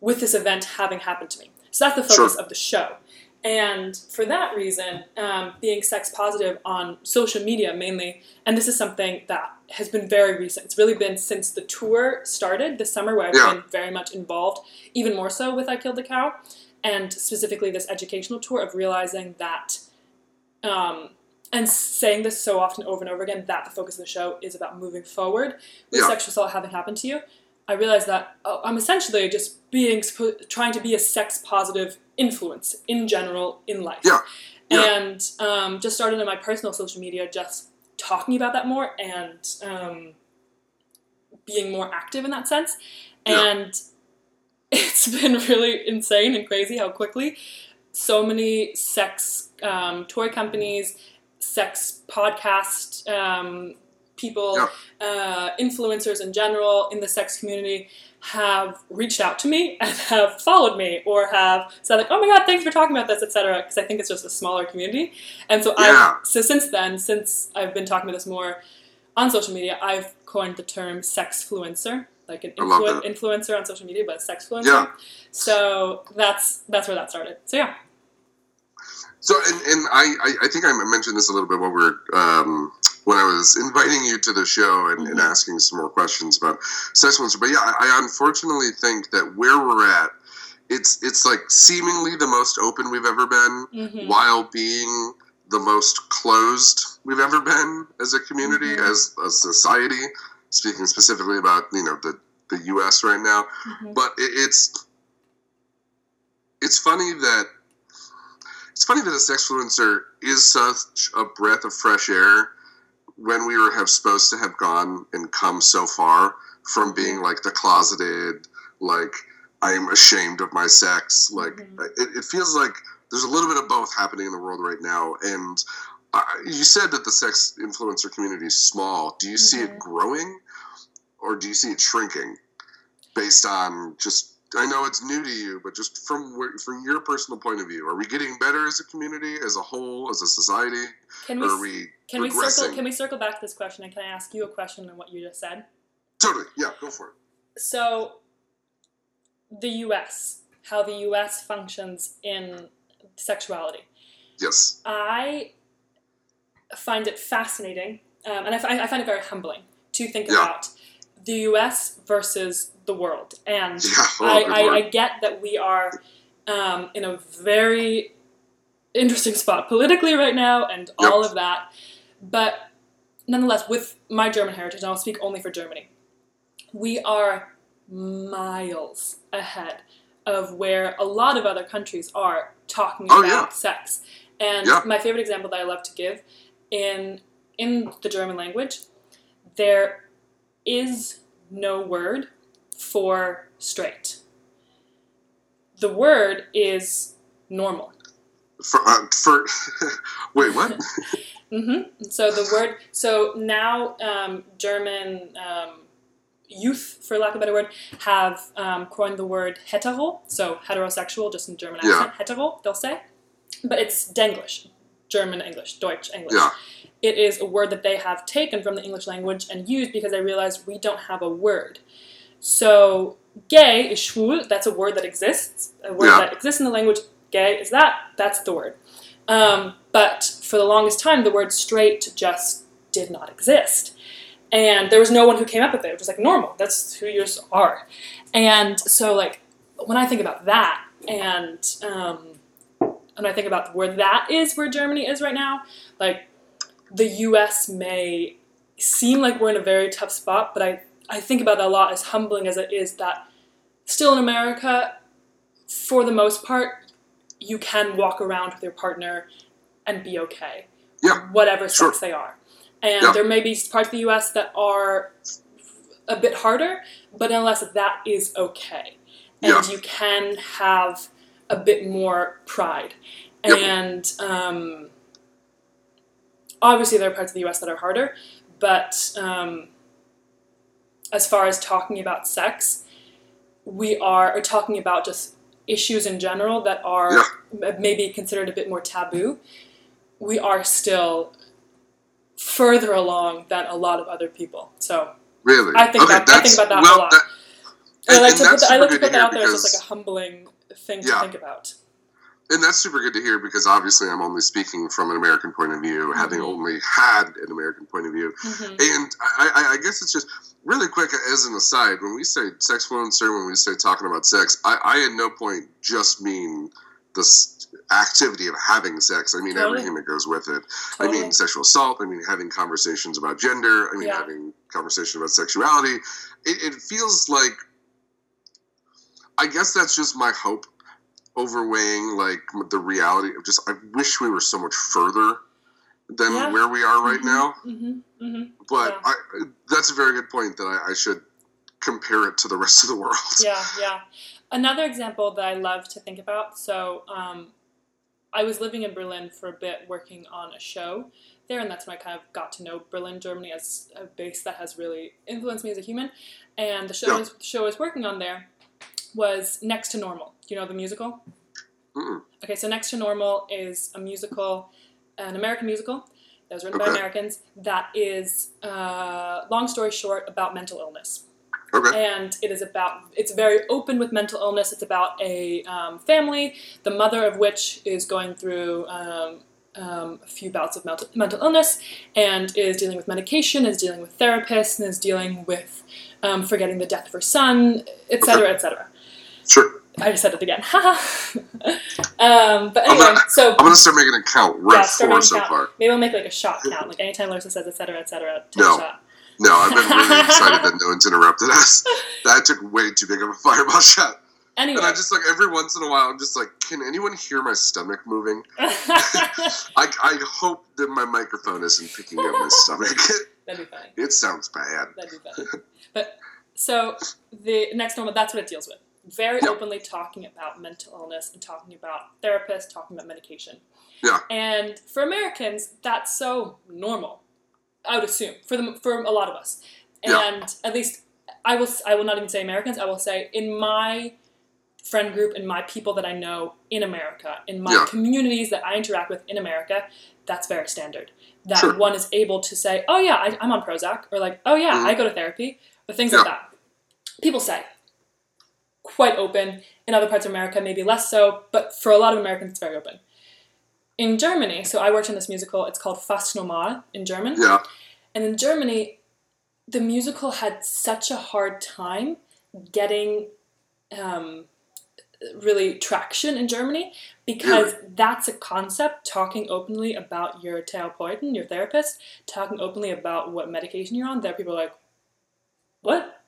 with this event having happened to me? So, that's the Sure. focus of the show. And for that reason, um, being sex positive on social media mainly, and this is something that has been very recent. It's really been since the tour started this summer, where I've Yeah. been very much involved, even more so with I Killed the Cow, and specifically this educational tour of realizing that, um, and saying this so often over and over again, that the focus of the show is about moving forward with Yeah. sexual assault having happened to you. I realized that oh, I'm essentially just being trying to be a sex positive influence in general in life. Yeah. Yeah. And um, just started on my personal social media, just talking about that more and um, being more active in that sense. Yeah. And it's been really insane and crazy how quickly so many sex um, toy companies, sex podcast um, people, uh, influencers in general in the sex community have reached out to me and have followed me or have said like, "Oh my god, thanks for talking about this," etc. Because I think it's just a smaller community, and so Yeah. I so since then, since I've been talking about this more on social media, I've coined the term sex sexfluencer, like an influ- influencer on social media, but a sexfluencer. Yeah. So that's that's where that started. So yeah. So, and, and I, I, I think I mentioned this a little bit when we were um, when I was inviting you to the show and, and Mhm. asking some more questions about sex influencer. But yeah, I, I unfortunately think that where we're at, it's it's like seemingly the most open we've ever been, Mhm. while being the most closed we've ever been as a community, Mhm. as a society. Speaking specifically about you know the the U.S. right now, Mhm. but it, it's it's funny that it's funny that a sexfluencer is such a breath of fresh air when we were have supposed to have gone and come so far from being like the closeted like i'm ashamed of my sex like Mhm. it, it feels like there's a little bit of both happening in the world right now and uh, you said that the sex influencer community is small do you see it Mhm. growing or do you see it shrinking based on just I know it's new to you, but just from where, from your personal point of view, are we getting better as a community, as a whole, as a society, Can we are we can we circle can we circle back to this question and can I ask you a question on what you just said? Totally, yeah, go for it. So, the U.S., how the U.S. functions in sexuality. Yes, I find it fascinating, um, and I, I find it very humbling to think Yeah. about the U.S. versus the world. And yeah. I, I, I get that we are um, in a very interesting spot politically right now and all of that. But nonetheless, with my German heritage, and I'll speak only for Germany, we are miles ahead of where a lot of other countries are talking Oh, about yeah. sex. And Yeah. my favorite example that I love to give in in the German language, there is no word for straight. The word is normal. for, uh, for wait, what? hmm So the word, so now um, German um, youth, for lack of a better word, have um, coined the word hetero, so heterosexual, just in German Yeah. accent, hetero, they'll say. But it's Denglish, German English, Deutsch English. Yeah. It is a word that they have taken from the English language and used because they realized we don't have a word. So gay is schwul, that's a word that exists, a word Yeah. that exists in the language. Gay is that, that's the word. Um, but for the longest time, the word straight just did not exist. And there was no one who came up with it. It was like normal. That's who you are. And so, like, when I think about that, and um, when I think about where that is, where Germany is right now, like, the U.S. may seem like we're in a very tough spot, but I I think about that a lot. As humbling as it is, that still in America, for the most part, you can walk around with your partner and be okay. Yeah, Whatever sure. sex they are. And Yeah. there may be parts of the US that are a bit harder, but nonetheless, that is okay. And Yeah. you can have a bit more pride. Yep. And um, obviously, there are parts of the US that are harder, but um, as far as talking about sex, we are or talking about just issues in general that are m- maybe considered a bit more taboo. We are still further along than a lot of other people. So Really? I think okay, about- I think about that a lot. That, I like to put that, I like to put that out there as just like a humbling thing Yeah. to think about. And that's super good to hear because obviously I'm only speaking from an American point of view, having Mhm. only had an American point of view. Mhm. And I, I, I guess it's just really quick as an aside when we say sex fluencer, when we say talking about sex, I, I at no point just mean this activity of having sex. I mean Totally. everything that goes with it. I mean sexual assault. I mean having conversations about gender. I mean Yeah. having conversation about sexuality. It, it feels like. I guess that's just my hope, overweighing like the reality of just. I wish we were so much further than Yeah. where we are right Mhm. now. Mhm. Mhm. But Yeah. I, that's a very good point that I, I should compare it to the rest of the world. Yeah, yeah. Another example that I love to think about. So, um, I was living in Berlin for a bit, working on a show there, and that's when I kind of got to know Berlin, Germany, as a base that has really influenced me as a human. And the show, Yeah. I was, show I was working on there was Next to Normal. Do you know the musical? Mm-mm. Okay, so Next to Normal is a musical, an American musical that was written by Americans. That is, uh, long story short, about mental illness Okay. and it is about it's very open with mental illness it's about a um, family the mother of which is going through um, um, a few bouts of mental, mental illness and is dealing with medication is dealing with therapists and is dealing with um, forgetting the death of her son etc etc Sure. i just said it again um, but I'm anyway not- so I'm gonna start making a count. We're yeah, at start four so count. far. maybe we'll make like a shot count like anytime larissa says etc etc No. shot No, I've been really excited that no one's interrupted us. That took way too big of a fireball shot. anyway And I just like every once in a while, I'm just like, can anyone hear my stomach moving? I, I hope that my microphone isn't picking up my stomach. that'd be funny it sounds bad. That'd be funny. but so the next normal, that's what it deals with. Very Yeah. openly talking about mental illness and talking about therapists, talking about medication. Yeah. And for Americans, that's so normal. I would assume for them, for a lot of us, Yeah. and at least I will. I will not even say Americans. I will say in my friend group, and my people that I know in America, in my Yeah. communities that I interact with in America, that's very standard. That Sure. one is able to say, "Oh yeah, I, I'm on Prozac," or like, "Oh yeah, Mhm. I go to therapy," or things like that. People say quite open. In other parts of America, maybe less so, but for a lot of Americans, it's very open. In Germany, so I worked on this musical. It's called Fast Normal in German. Yeah. And in Germany, the musical had such a hard time getting um, really traction in Germany because that's a concept talking openly about your therapeuten, your therapist, talking openly about what medication you're on. There, people are like, "What?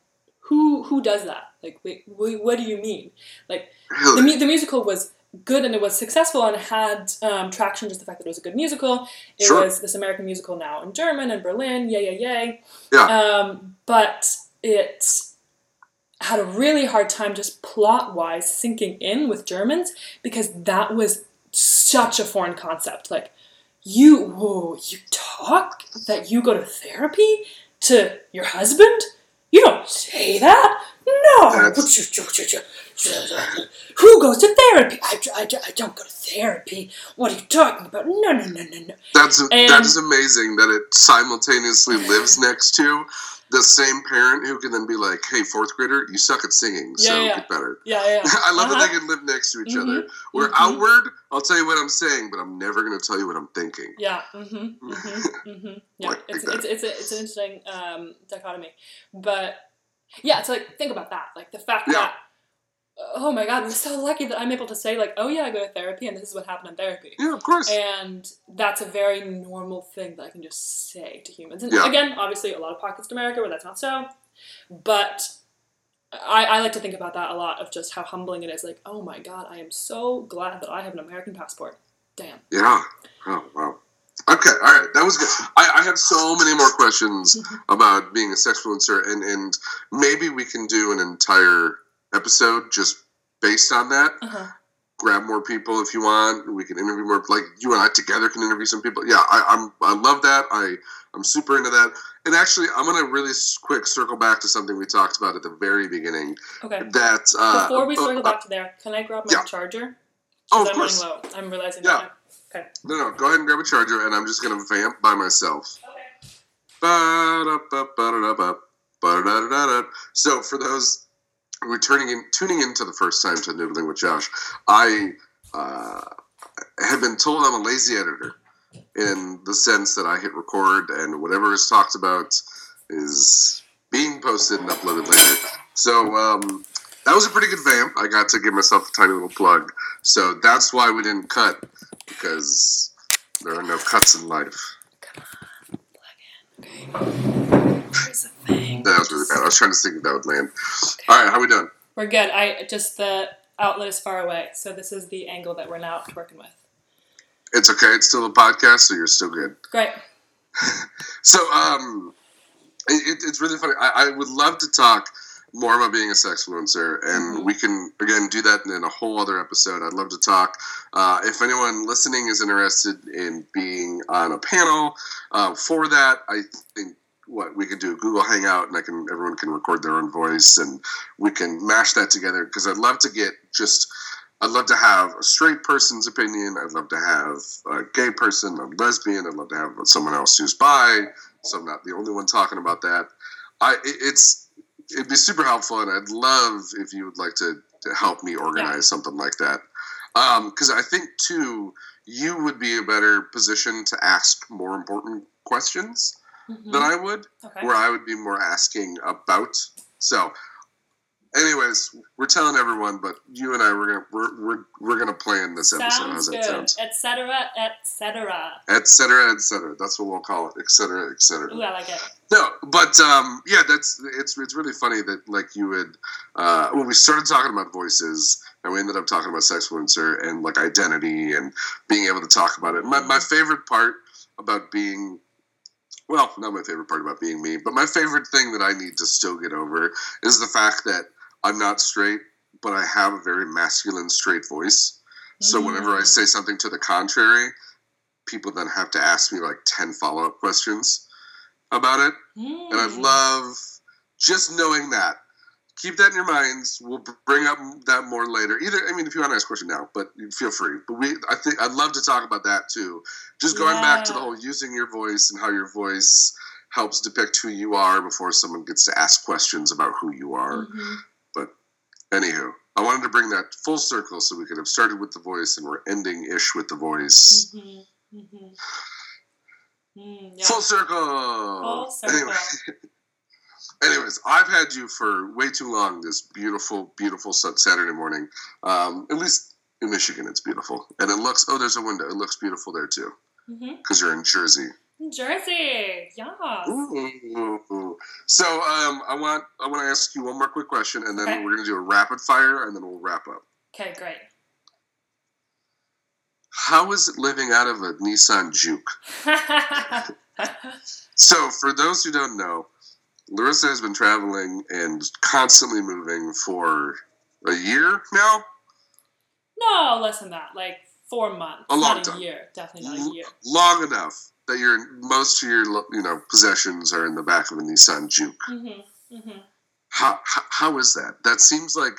Who who does that? Like, wait, wait, what do you mean?" Like, the, mu- the musical was good and it was successful and had um, traction just the fact that it was a good musical it Sure. was this american musical now in german and berlin yay yay yay Yeah. um, but it had a really hard time just plot wise sinking in with germans because that was such a foreign concept like you whoa you talk that you go to therapy to your husband you don't say that no who goes to therapy? I, I, I don't go to therapy. What are you talking about? No, no, no, no, no. That's And- that is amazing that it simultaneously lives next to the same parent who can then be like, "Hey, fourth grader, you suck at singing, so Yeah, yeah. get better." Yeah, yeah. I love that Uh-huh. they can live next to each Mhm. other. Where Mhm. outward, I'll tell you what I'm saying, but I'm never going to tell you what I'm thinking. Yeah. Mm-hmm. Mm-hmm. mm-hmm. Yeah. Like it's, that. it's it's a, it's an interesting um, dichotomy, but yeah, it's like think about that, like the fact Yeah. that uh, oh my god, I'm so lucky that I'm able to say like, oh yeah, I go to therapy, and this is what happened in therapy. Yeah, of course. And that's a very normal thing that I can just say to humans. And Yeah. again, obviously, a lot of pockets to America where that's not so. But I, I like to think about that a lot of just how humbling it is. Like, oh my God, I am so glad that I have an American passport. Damn. Yeah. Oh wow. Okay. All right. That was good. I, I have so many more questions about being a sex influencer, and and maybe we can do an entire episode just based on that. Uh-huh. grab more people if you want. We can interview more. Like you and I together can interview some people. Yeah, I, I'm I love that. I I'm super into that. And actually, I'm gonna really quick circle back to something we talked about at the very beginning. Okay. That uh, Before we uh, circle uh, back to there, can I grab my yeah. charger? Oh, of I'm course. low. I'm realizing Yeah. that. Okay. No, no. Go ahead and grab a charger, and I'm just gonna vamp by myself. Okay. So for those who are turning in, tuning in to the first time to Nibbling with Josh, I uh, have been told I'm a lazy editor in the sense that I hit record and whatever is talked about is being posted and uploaded later. So um, that was a pretty good vamp. I got to give myself a tiny little plug. So that's why we didn't cut because there are no cuts in life. Come on, plug in. Okay. Here's the thing. That was really bad. I was trying to think if that would land. All right, how are we doing? We're good. I just the outlet is far away, so this is the angle that we're now working with. It's okay. It's still a podcast, so you're still good. Great. So, um, it, it- it's really funny. I, I would love to talk more about being a sex influencer, and Mhm. we can again do that in a whole other episode. I'd love to talk. Uh, if anyone listening is interested in being on a panel uh, for that, I think what we could do a Google Hangout, and I can everyone can record their own voice, and we can mash that together. Because I'd love to get just. I'd love to have a straight person's opinion. I'd love to have a gay person, a lesbian. I'd love to have someone else who's bi, so I'm not the only one talking about that. I it's it'd be super helpful, and I'd love if you would like to, to help me organize something like that. Because I think too, you would be a better position to ask more important questions Mhm. than I would, Okay. where I would be more asking about. So, anyways, we're telling everyone, but you and I we're gonna we're we're, we're gonna plan this episode. How's Sounds that good. sound? Etc. Etc. Et cetera, et cetera. That's what we'll call it. Et cetera, et cetera. Ooh, I like it. No, but um, yeah, that's it's it's really funny that like you would uh, when we started talking about voices and we ended up talking about sex influencer and like identity and being able to talk about it. My my favorite part about being well, not my favorite part about being me, but my favorite thing that I need to still get over is the fact that I'm not straight, but I have a very masculine straight voice. So whenever I Mm. say something to the contrary, people then have to ask me like 10 follow up questions about it. Mm. And I love just knowing that. Keep that in your minds. We'll bring up that more later. Either, I mean, if you want to ask a question now, but feel free. But we, I think, I'd love to talk about that too. Just going back to the whole using your voice and how your voice helps depict who you are before someone gets to ask questions about who you are. Mhm. Anywho, I wanted to bring that full circle so we could have started with the voice and we're ending ish with the voice. Mhm. Mhm. Mm, yeah. Full circle. Full circle. Anyway, anyways, I've had you for way too long. This beautiful, beautiful Saturday morning. Um, at least in Michigan, it's beautiful, and it looks. Oh, there's a window. It looks beautiful there too, because you're in Jersey. Jersey. yeah. So um, I want I want to ask you one more quick question, and then Okay. we're gonna do a rapid fire, and then we'll wrap up. Okay, great. How is it living out of a Nissan Juke? So, for those who don't know, Larissa has been traveling and constantly moving for a year now. no, less than that. Like four months. A long not time. a year. Definitely not a year. Long enough that your most of your you know possessions are in the back of a Nissan Juke. Mm-hmm. Mm-hmm. How, how how is that? That seems like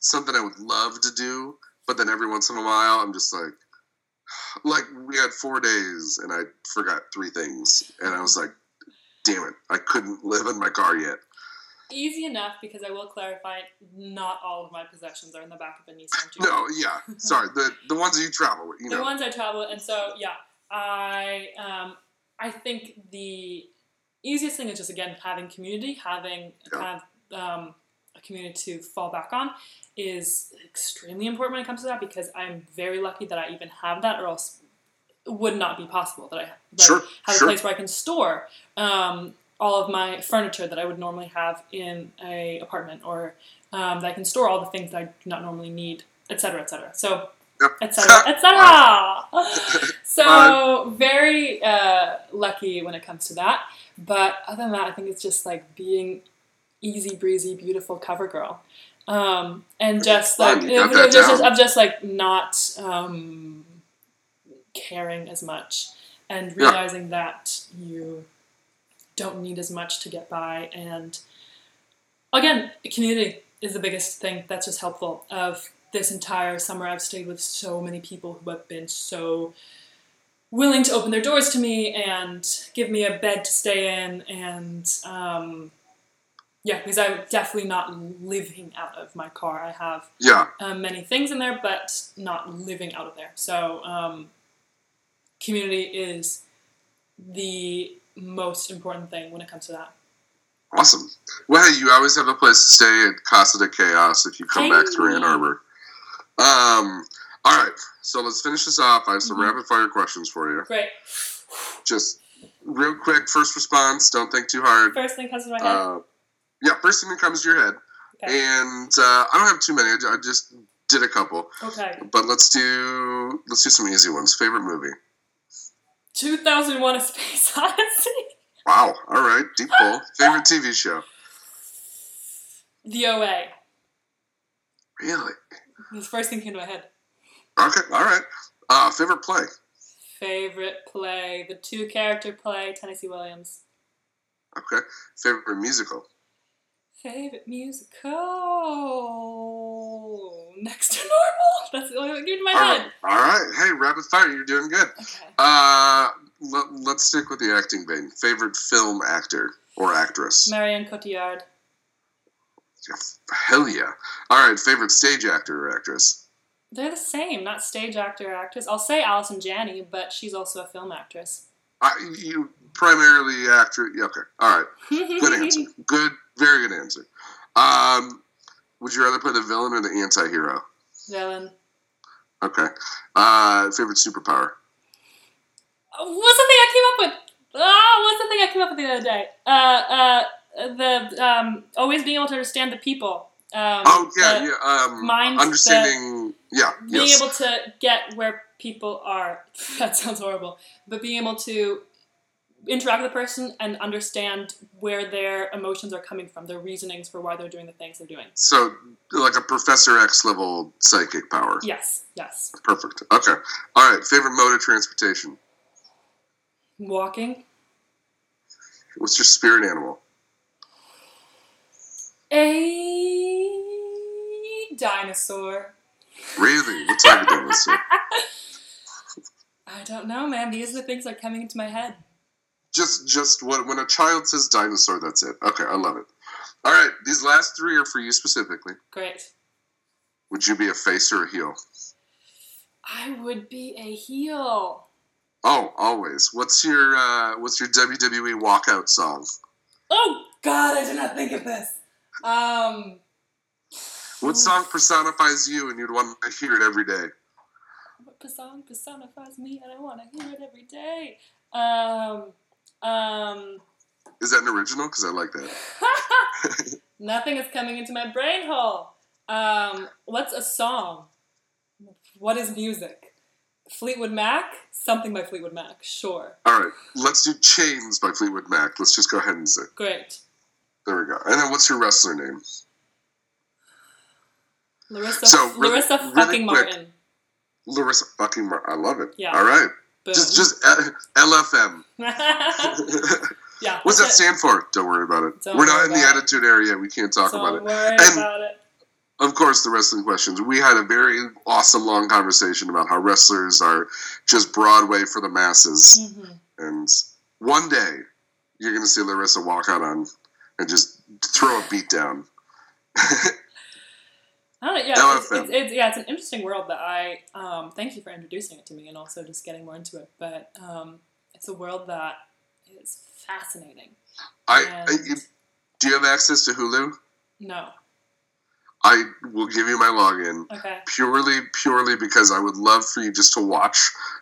something I would love to do, but then every once in a while I'm just like, like we had four days and I forgot three things, and I was like, damn it, I couldn't live in my car yet. Easy enough because I will clarify, not all of my possessions are in the back of a Nissan Juke. No, yeah, sorry, the the ones that you travel with, you the know. ones I travel with, and so yeah, I um, I think the easiest thing is just again having community, having kind of um, a community to fall back on is extremely important when it comes to that because I'm very lucky that I even have that, or else it would not be possible that I like, Sure, have sure. a place where I can store um, all of my furniture that I would normally have in a apartment, or um, that I can store all the things that I do not normally need, etc., etc. So. Etc., etc. so very uh, lucky when it comes to that. But other than that, I think it's just like being easy breezy, beautiful cover girl. Um, and just like got of, of just, of just like not um, caring as much and Yeah. realizing that you don't need as much to get by and again community is the biggest thing that's just helpful of this entire summer i've stayed with so many people who have been so willing to open their doors to me and give me a bed to stay in and um, yeah because i'm definitely not living out of my car i have Yeah, um, many things in there, but not living out of there. So, um, community is the most important thing when it comes to that. awesome. Well, hey, you always have a place to stay at Casa de Chaos if you come back through Ann Arbor. Um, all right, so let's finish this off. I have some Mhm. rapid fire questions for you. Great. Just real quick, first response. Don't think too hard. First thing comes to my head. Uh, yeah, first thing that comes to your head. Okay. And uh, I don't have too many. I I just did a couple. okay. But let's do let's do some easy ones. Favorite movie? 2001: A Space Odyssey. Wow. All right. Deep pull. Favorite TV show? The OA. Really? This first thing came to my head. Okay. All right. Uh, favorite play? Favorite play, the two character play, Tennessee Williams. Okay. Favorite musical? Favorite musical. Next to normal. That's the only one that came to my All right. head. All right. Hey, rapid fire. You're doing good. Okay. Uh, let, let's stick with the acting vein. Favorite film actor or actress? Marion Cotillard. Hell yeah. All right. Favorite stage actor or actress? They're the same, not stage actor or actress. I'll say Allison Janney, but she's also a film actress. I, you primarily actor. yeah, Okay. All right. Good answer. Good. Very good answer. Um, would you rather play the villain or the anti-hero? Villain. Okay. Uh, favorite superpower? Oh, What's the thing I came up with? Oh, what's the thing I came up with the other day? Uh, uh, the um, always being able to understand the people. Um, Oh yeah, the- yeah. Um, understanding. yeah. being Yes. able to get where people are that sounds horrible but being able to interact with the person and understand where their emotions are coming from their reasonings for why they're doing the things they're doing so like a Professor X level psychic power. yes yes Perfect. Okay. All right. Favorite mode of transportation? walking What's your spirit animal? A dinosaur Really? What type of dinosaur? i don't know man these are the things that are coming into my head Just, just what when a child says dinosaur, that's it. Okay, I love it. All right. These last three are for you specifically. great Would you be a face or a heel? i would be a heel Oh, always. What's your uh, what's your WWE walkout song? oh god i did not think of this um What song personifies you and you'd want to hear it every day? What song personifies me and I want to hear it every day? Um, um, Is that an original? Because I like that. nothing is coming into my brain hole. Um, what's a song? What is music? Fleetwood Mac? Something by Fleetwood Mac, sure. All right, let's do Chains by Fleetwood Mac. Let's just go ahead and say. Great. There we go. And then what's your wrestler name? Larissa, So, Larissa really fucking quick. Martin. Larissa fucking Mar- I love it. Yeah. All right. Boom. Just just uh, LFM. yeah. What's that it. stand for? Don't worry about it. Don't We're not in the it. attitude area. We can't talk Don't about it. worry And- about it. Of course, the wrestling questions. We had a very awesome long conversation about how wrestlers are just Broadway for the masses. hmm And one day, you're going to see Larissa walk out on and just throw a beat down. I don't know. Yeah, it's, it's, it's, yeah, it's an interesting world that I um, thank you for introducing it to me and also just getting more into it. But um, it's a world that is fascinating. I, I And- do you have access to Hulu? No. I will give you my login Okay. purely, purely because I would love for you just to watch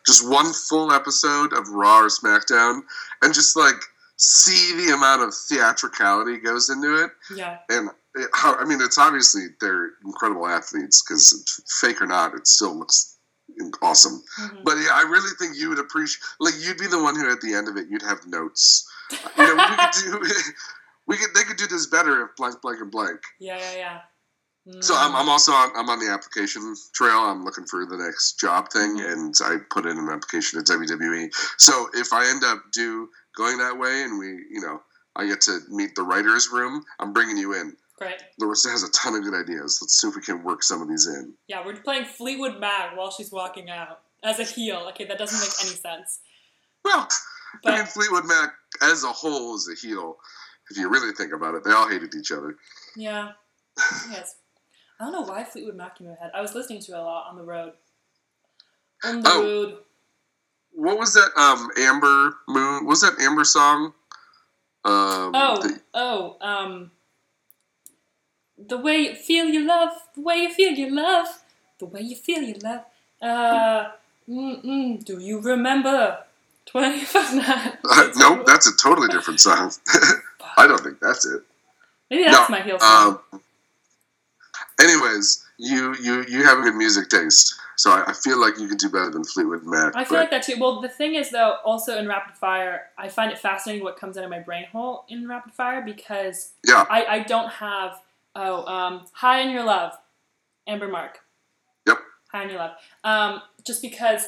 just one full episode of Raw or SmackDown and just like see the amount of theatricality goes into it. Yeah. And it, how, I mean, it's obviously they're incredible athletes because fake or not, it still looks awesome. Mhm. But yeah, I really think you would appreciate, like, you'd be the one who at the end of it, you'd have notes. You know, we could do, we could, they could do this better if blank, blank, and blank. yeah, yeah, yeah. So I'm, I'm also on, I'm on the application trail. I'm looking for the next job thing, and I put in an application at WWE. So if I end up do going that way, and we, you know, I get to meet the writers' room, I'm bringing you in. Great. Larissa has a ton of good ideas. Let's see if we can work some of these in. Yeah, we're playing Fleetwood Mac while she's walking out as a heel. Okay, that doesn't make any sense. Well, I mean, Fleetwood Mac as a whole is a heel. If you really think about it, they all hated each other. yeah, yes. I don't know why Fleetwood Mac came in my head. I was listening to it a lot on the road. On the Oh. road. What was that? Um, Amber Moon. What was that Amber song? Um, Oh, the- oh, um, the way you feel your love, the way you feel your love, the way you feel your love. Uh, mm-mm, do you remember? 25 nope, that's a totally different song. I don't think that's it. Maybe that's No, my heel song. Um, anyways, you you you have a good music taste, so I, I feel like you could do better than Fleetwood Mac. I feel like that too. Well, the thing is, though, also in rapid fire, I find it fascinating what comes out of my brain hole in rapid fire because yeah, I, I don't have oh um high on your love, Amber Mark. Yep. High on your love. Um, just because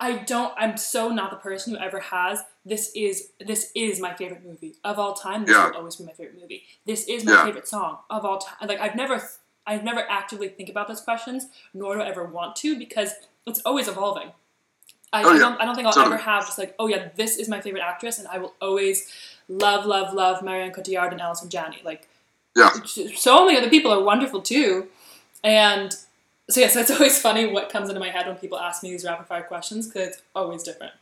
I don't. I'm so not the person who ever has. This is this is my favorite movie of all time. This Yeah. will always be my favorite movie. This is my Yeah. favorite song of all time. Like I've never. I've never actively think about those questions, nor do I ever want to, because it's always evolving. I, Oh, I don't. I don't think I'll Totally. ever have just like, oh yeah, this is my favorite actress, and I will always love, love, love Marion Cotillard and Allison Janney. Like, yeah. so many other people are wonderful too, and so yeah, so it's always funny what comes into my head when people ask me these rapid fire questions because it's always different.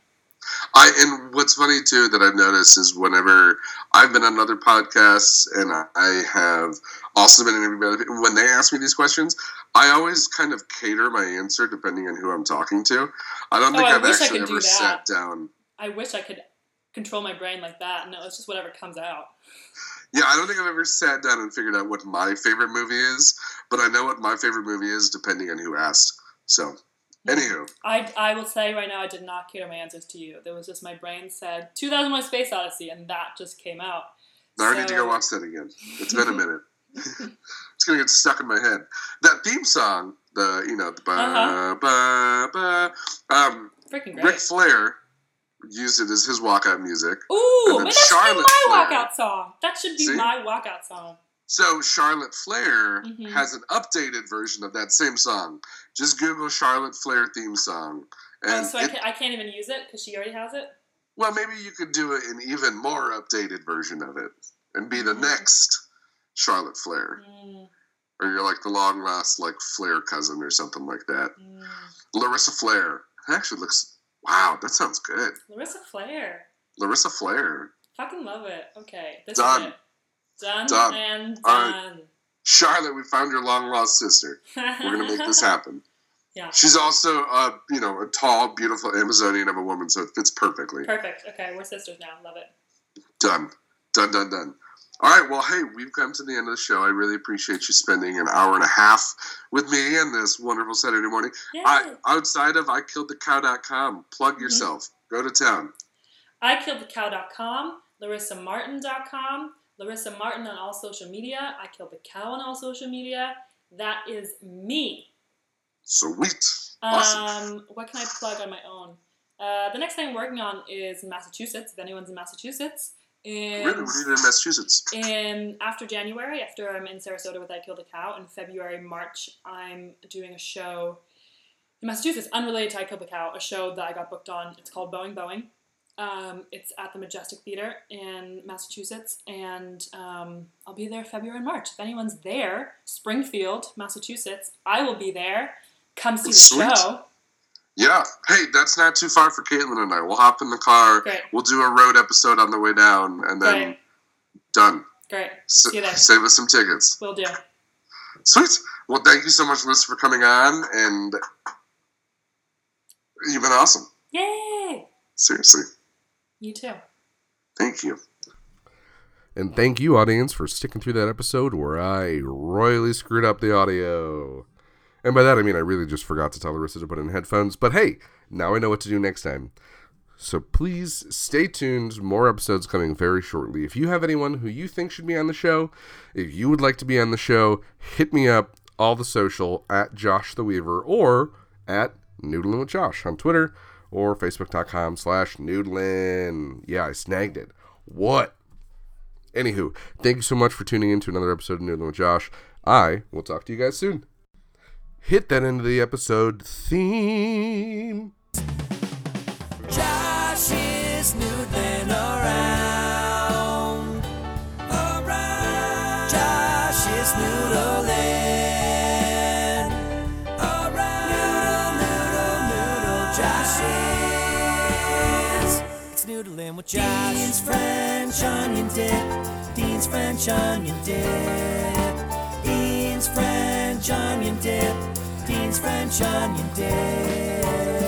I and what's funny too that I've noticed is whenever I've been on other podcasts and I, have also been interviewed by other people, when they ask me these questions, I always kind of cater my answer depending on who I'm talking to. I don't Oh, think I I've actually could do ever sat down. I wish I could control my brain like that. No, it's just whatever comes out. Yeah, I don't think I've ever sat down and figured out what my favorite movie is, but I know what my favorite movie is depending on who asked. So, anywho, I, I will say right now, I did not cater my answers to you. There was just my brain said 2001: Space Odyssey, and that just came out. I need to So- go watch that again. It's been a minute. it's gonna get stuck in my head. That theme song, the you know the ba Uh-huh. ba ba, um, Freaking Ric great. Flair used it as his walkout music. Ooh, and then man, that should be Charlotte my Flair. walkout song. That should be See? my walkout song. So Charlotte Flair Mhm. has an updated version of that same song. Just Google Charlotte Flair theme song, Oh, and so I can't, I can't even use it because she already has it. well, maybe you could do an even more updated version of it and be the Mhm. next Charlotte Flair, Mm, or you're like the long lost like Flair cousin or something like that. mm. Larissa Flair. That actually looks. Wow, that sounds good. Larissa Flair. Larissa Flair. Fucking love it. Okay, this Done. is it. Done, Done. and right. done. Charlotte, we found your long lost sister. We're gonna make this happen. Yeah. She's also, uh, you know, a tall, beautiful Amazonian of a woman, so it fits perfectly. Perfect. Okay, we're sisters now. Love it. Done, done, done, done. All right, well, hey, we've come to the end of the show. I really appreciate you spending an hour and a half with me on this wonderful Saturday morning. I, outside of IKilledTheCow.com, plug Mm-hmm. yourself. Go to town. IKilledTheCow.com, LarissaMartin.com, Larissa Martin on all social media, I Killed the Cow on all social media. That is me. Sweet. Awesome. Um, what can I plug on my own? Uh, the next thing I'm working on is Massachusetts. If anyone's in Massachusetts, in really? You in Massachusetts? And after January, after I'm in Sarasota with I Killed a Cow, in February, March, I'm doing a show in Massachusetts, unrelated to I Killed a Cow, a show that I got booked on. It's called Boeing Boeing. Um, it's at the Majestic Theater in Massachusetts, and um, I'll be there February and March. If anyone's there, Springfield, Massachusetts, I will be there. Come see the Sweet. show. Yeah. Hey, that's not too far for Caitlin and I. We'll hop in the car. Great, We'll do a road episode on the way down, and then great, done. great. S- See you there. save us some tickets. We'll do. Sweet. Well, thank you so much, Liz, for coming on, and you've been awesome. Yay! Seriously. You too. Thank you. And thank you, audience, for sticking through that episode where I royally screwed up the audio. And by that, I mean I really just forgot to tell Larissa to put in headphones. But hey, now I know what to do next time. So please stay tuned. More episodes coming very shortly. If you have anyone who you think should be on the show, if you would like to be on the show, hit me up all the social at Josh the Weaver or at Noodling with Josh on Twitter or Facebook.com slash Noodlin. Yeah, I snagged it. What? Anywho, thank you so much for tuning in to another episode of Noodling with Josh. I will talk to you guys soon. Hit that end of the episode theme. Josh is noodling around. Around. Josh is noodling. Around. Noodle, noodle, noodle. Josh is. It's noodling with Josh. Dean's French onion dip. Dean's French onion dip. French onion dip. Dean's French onion dip.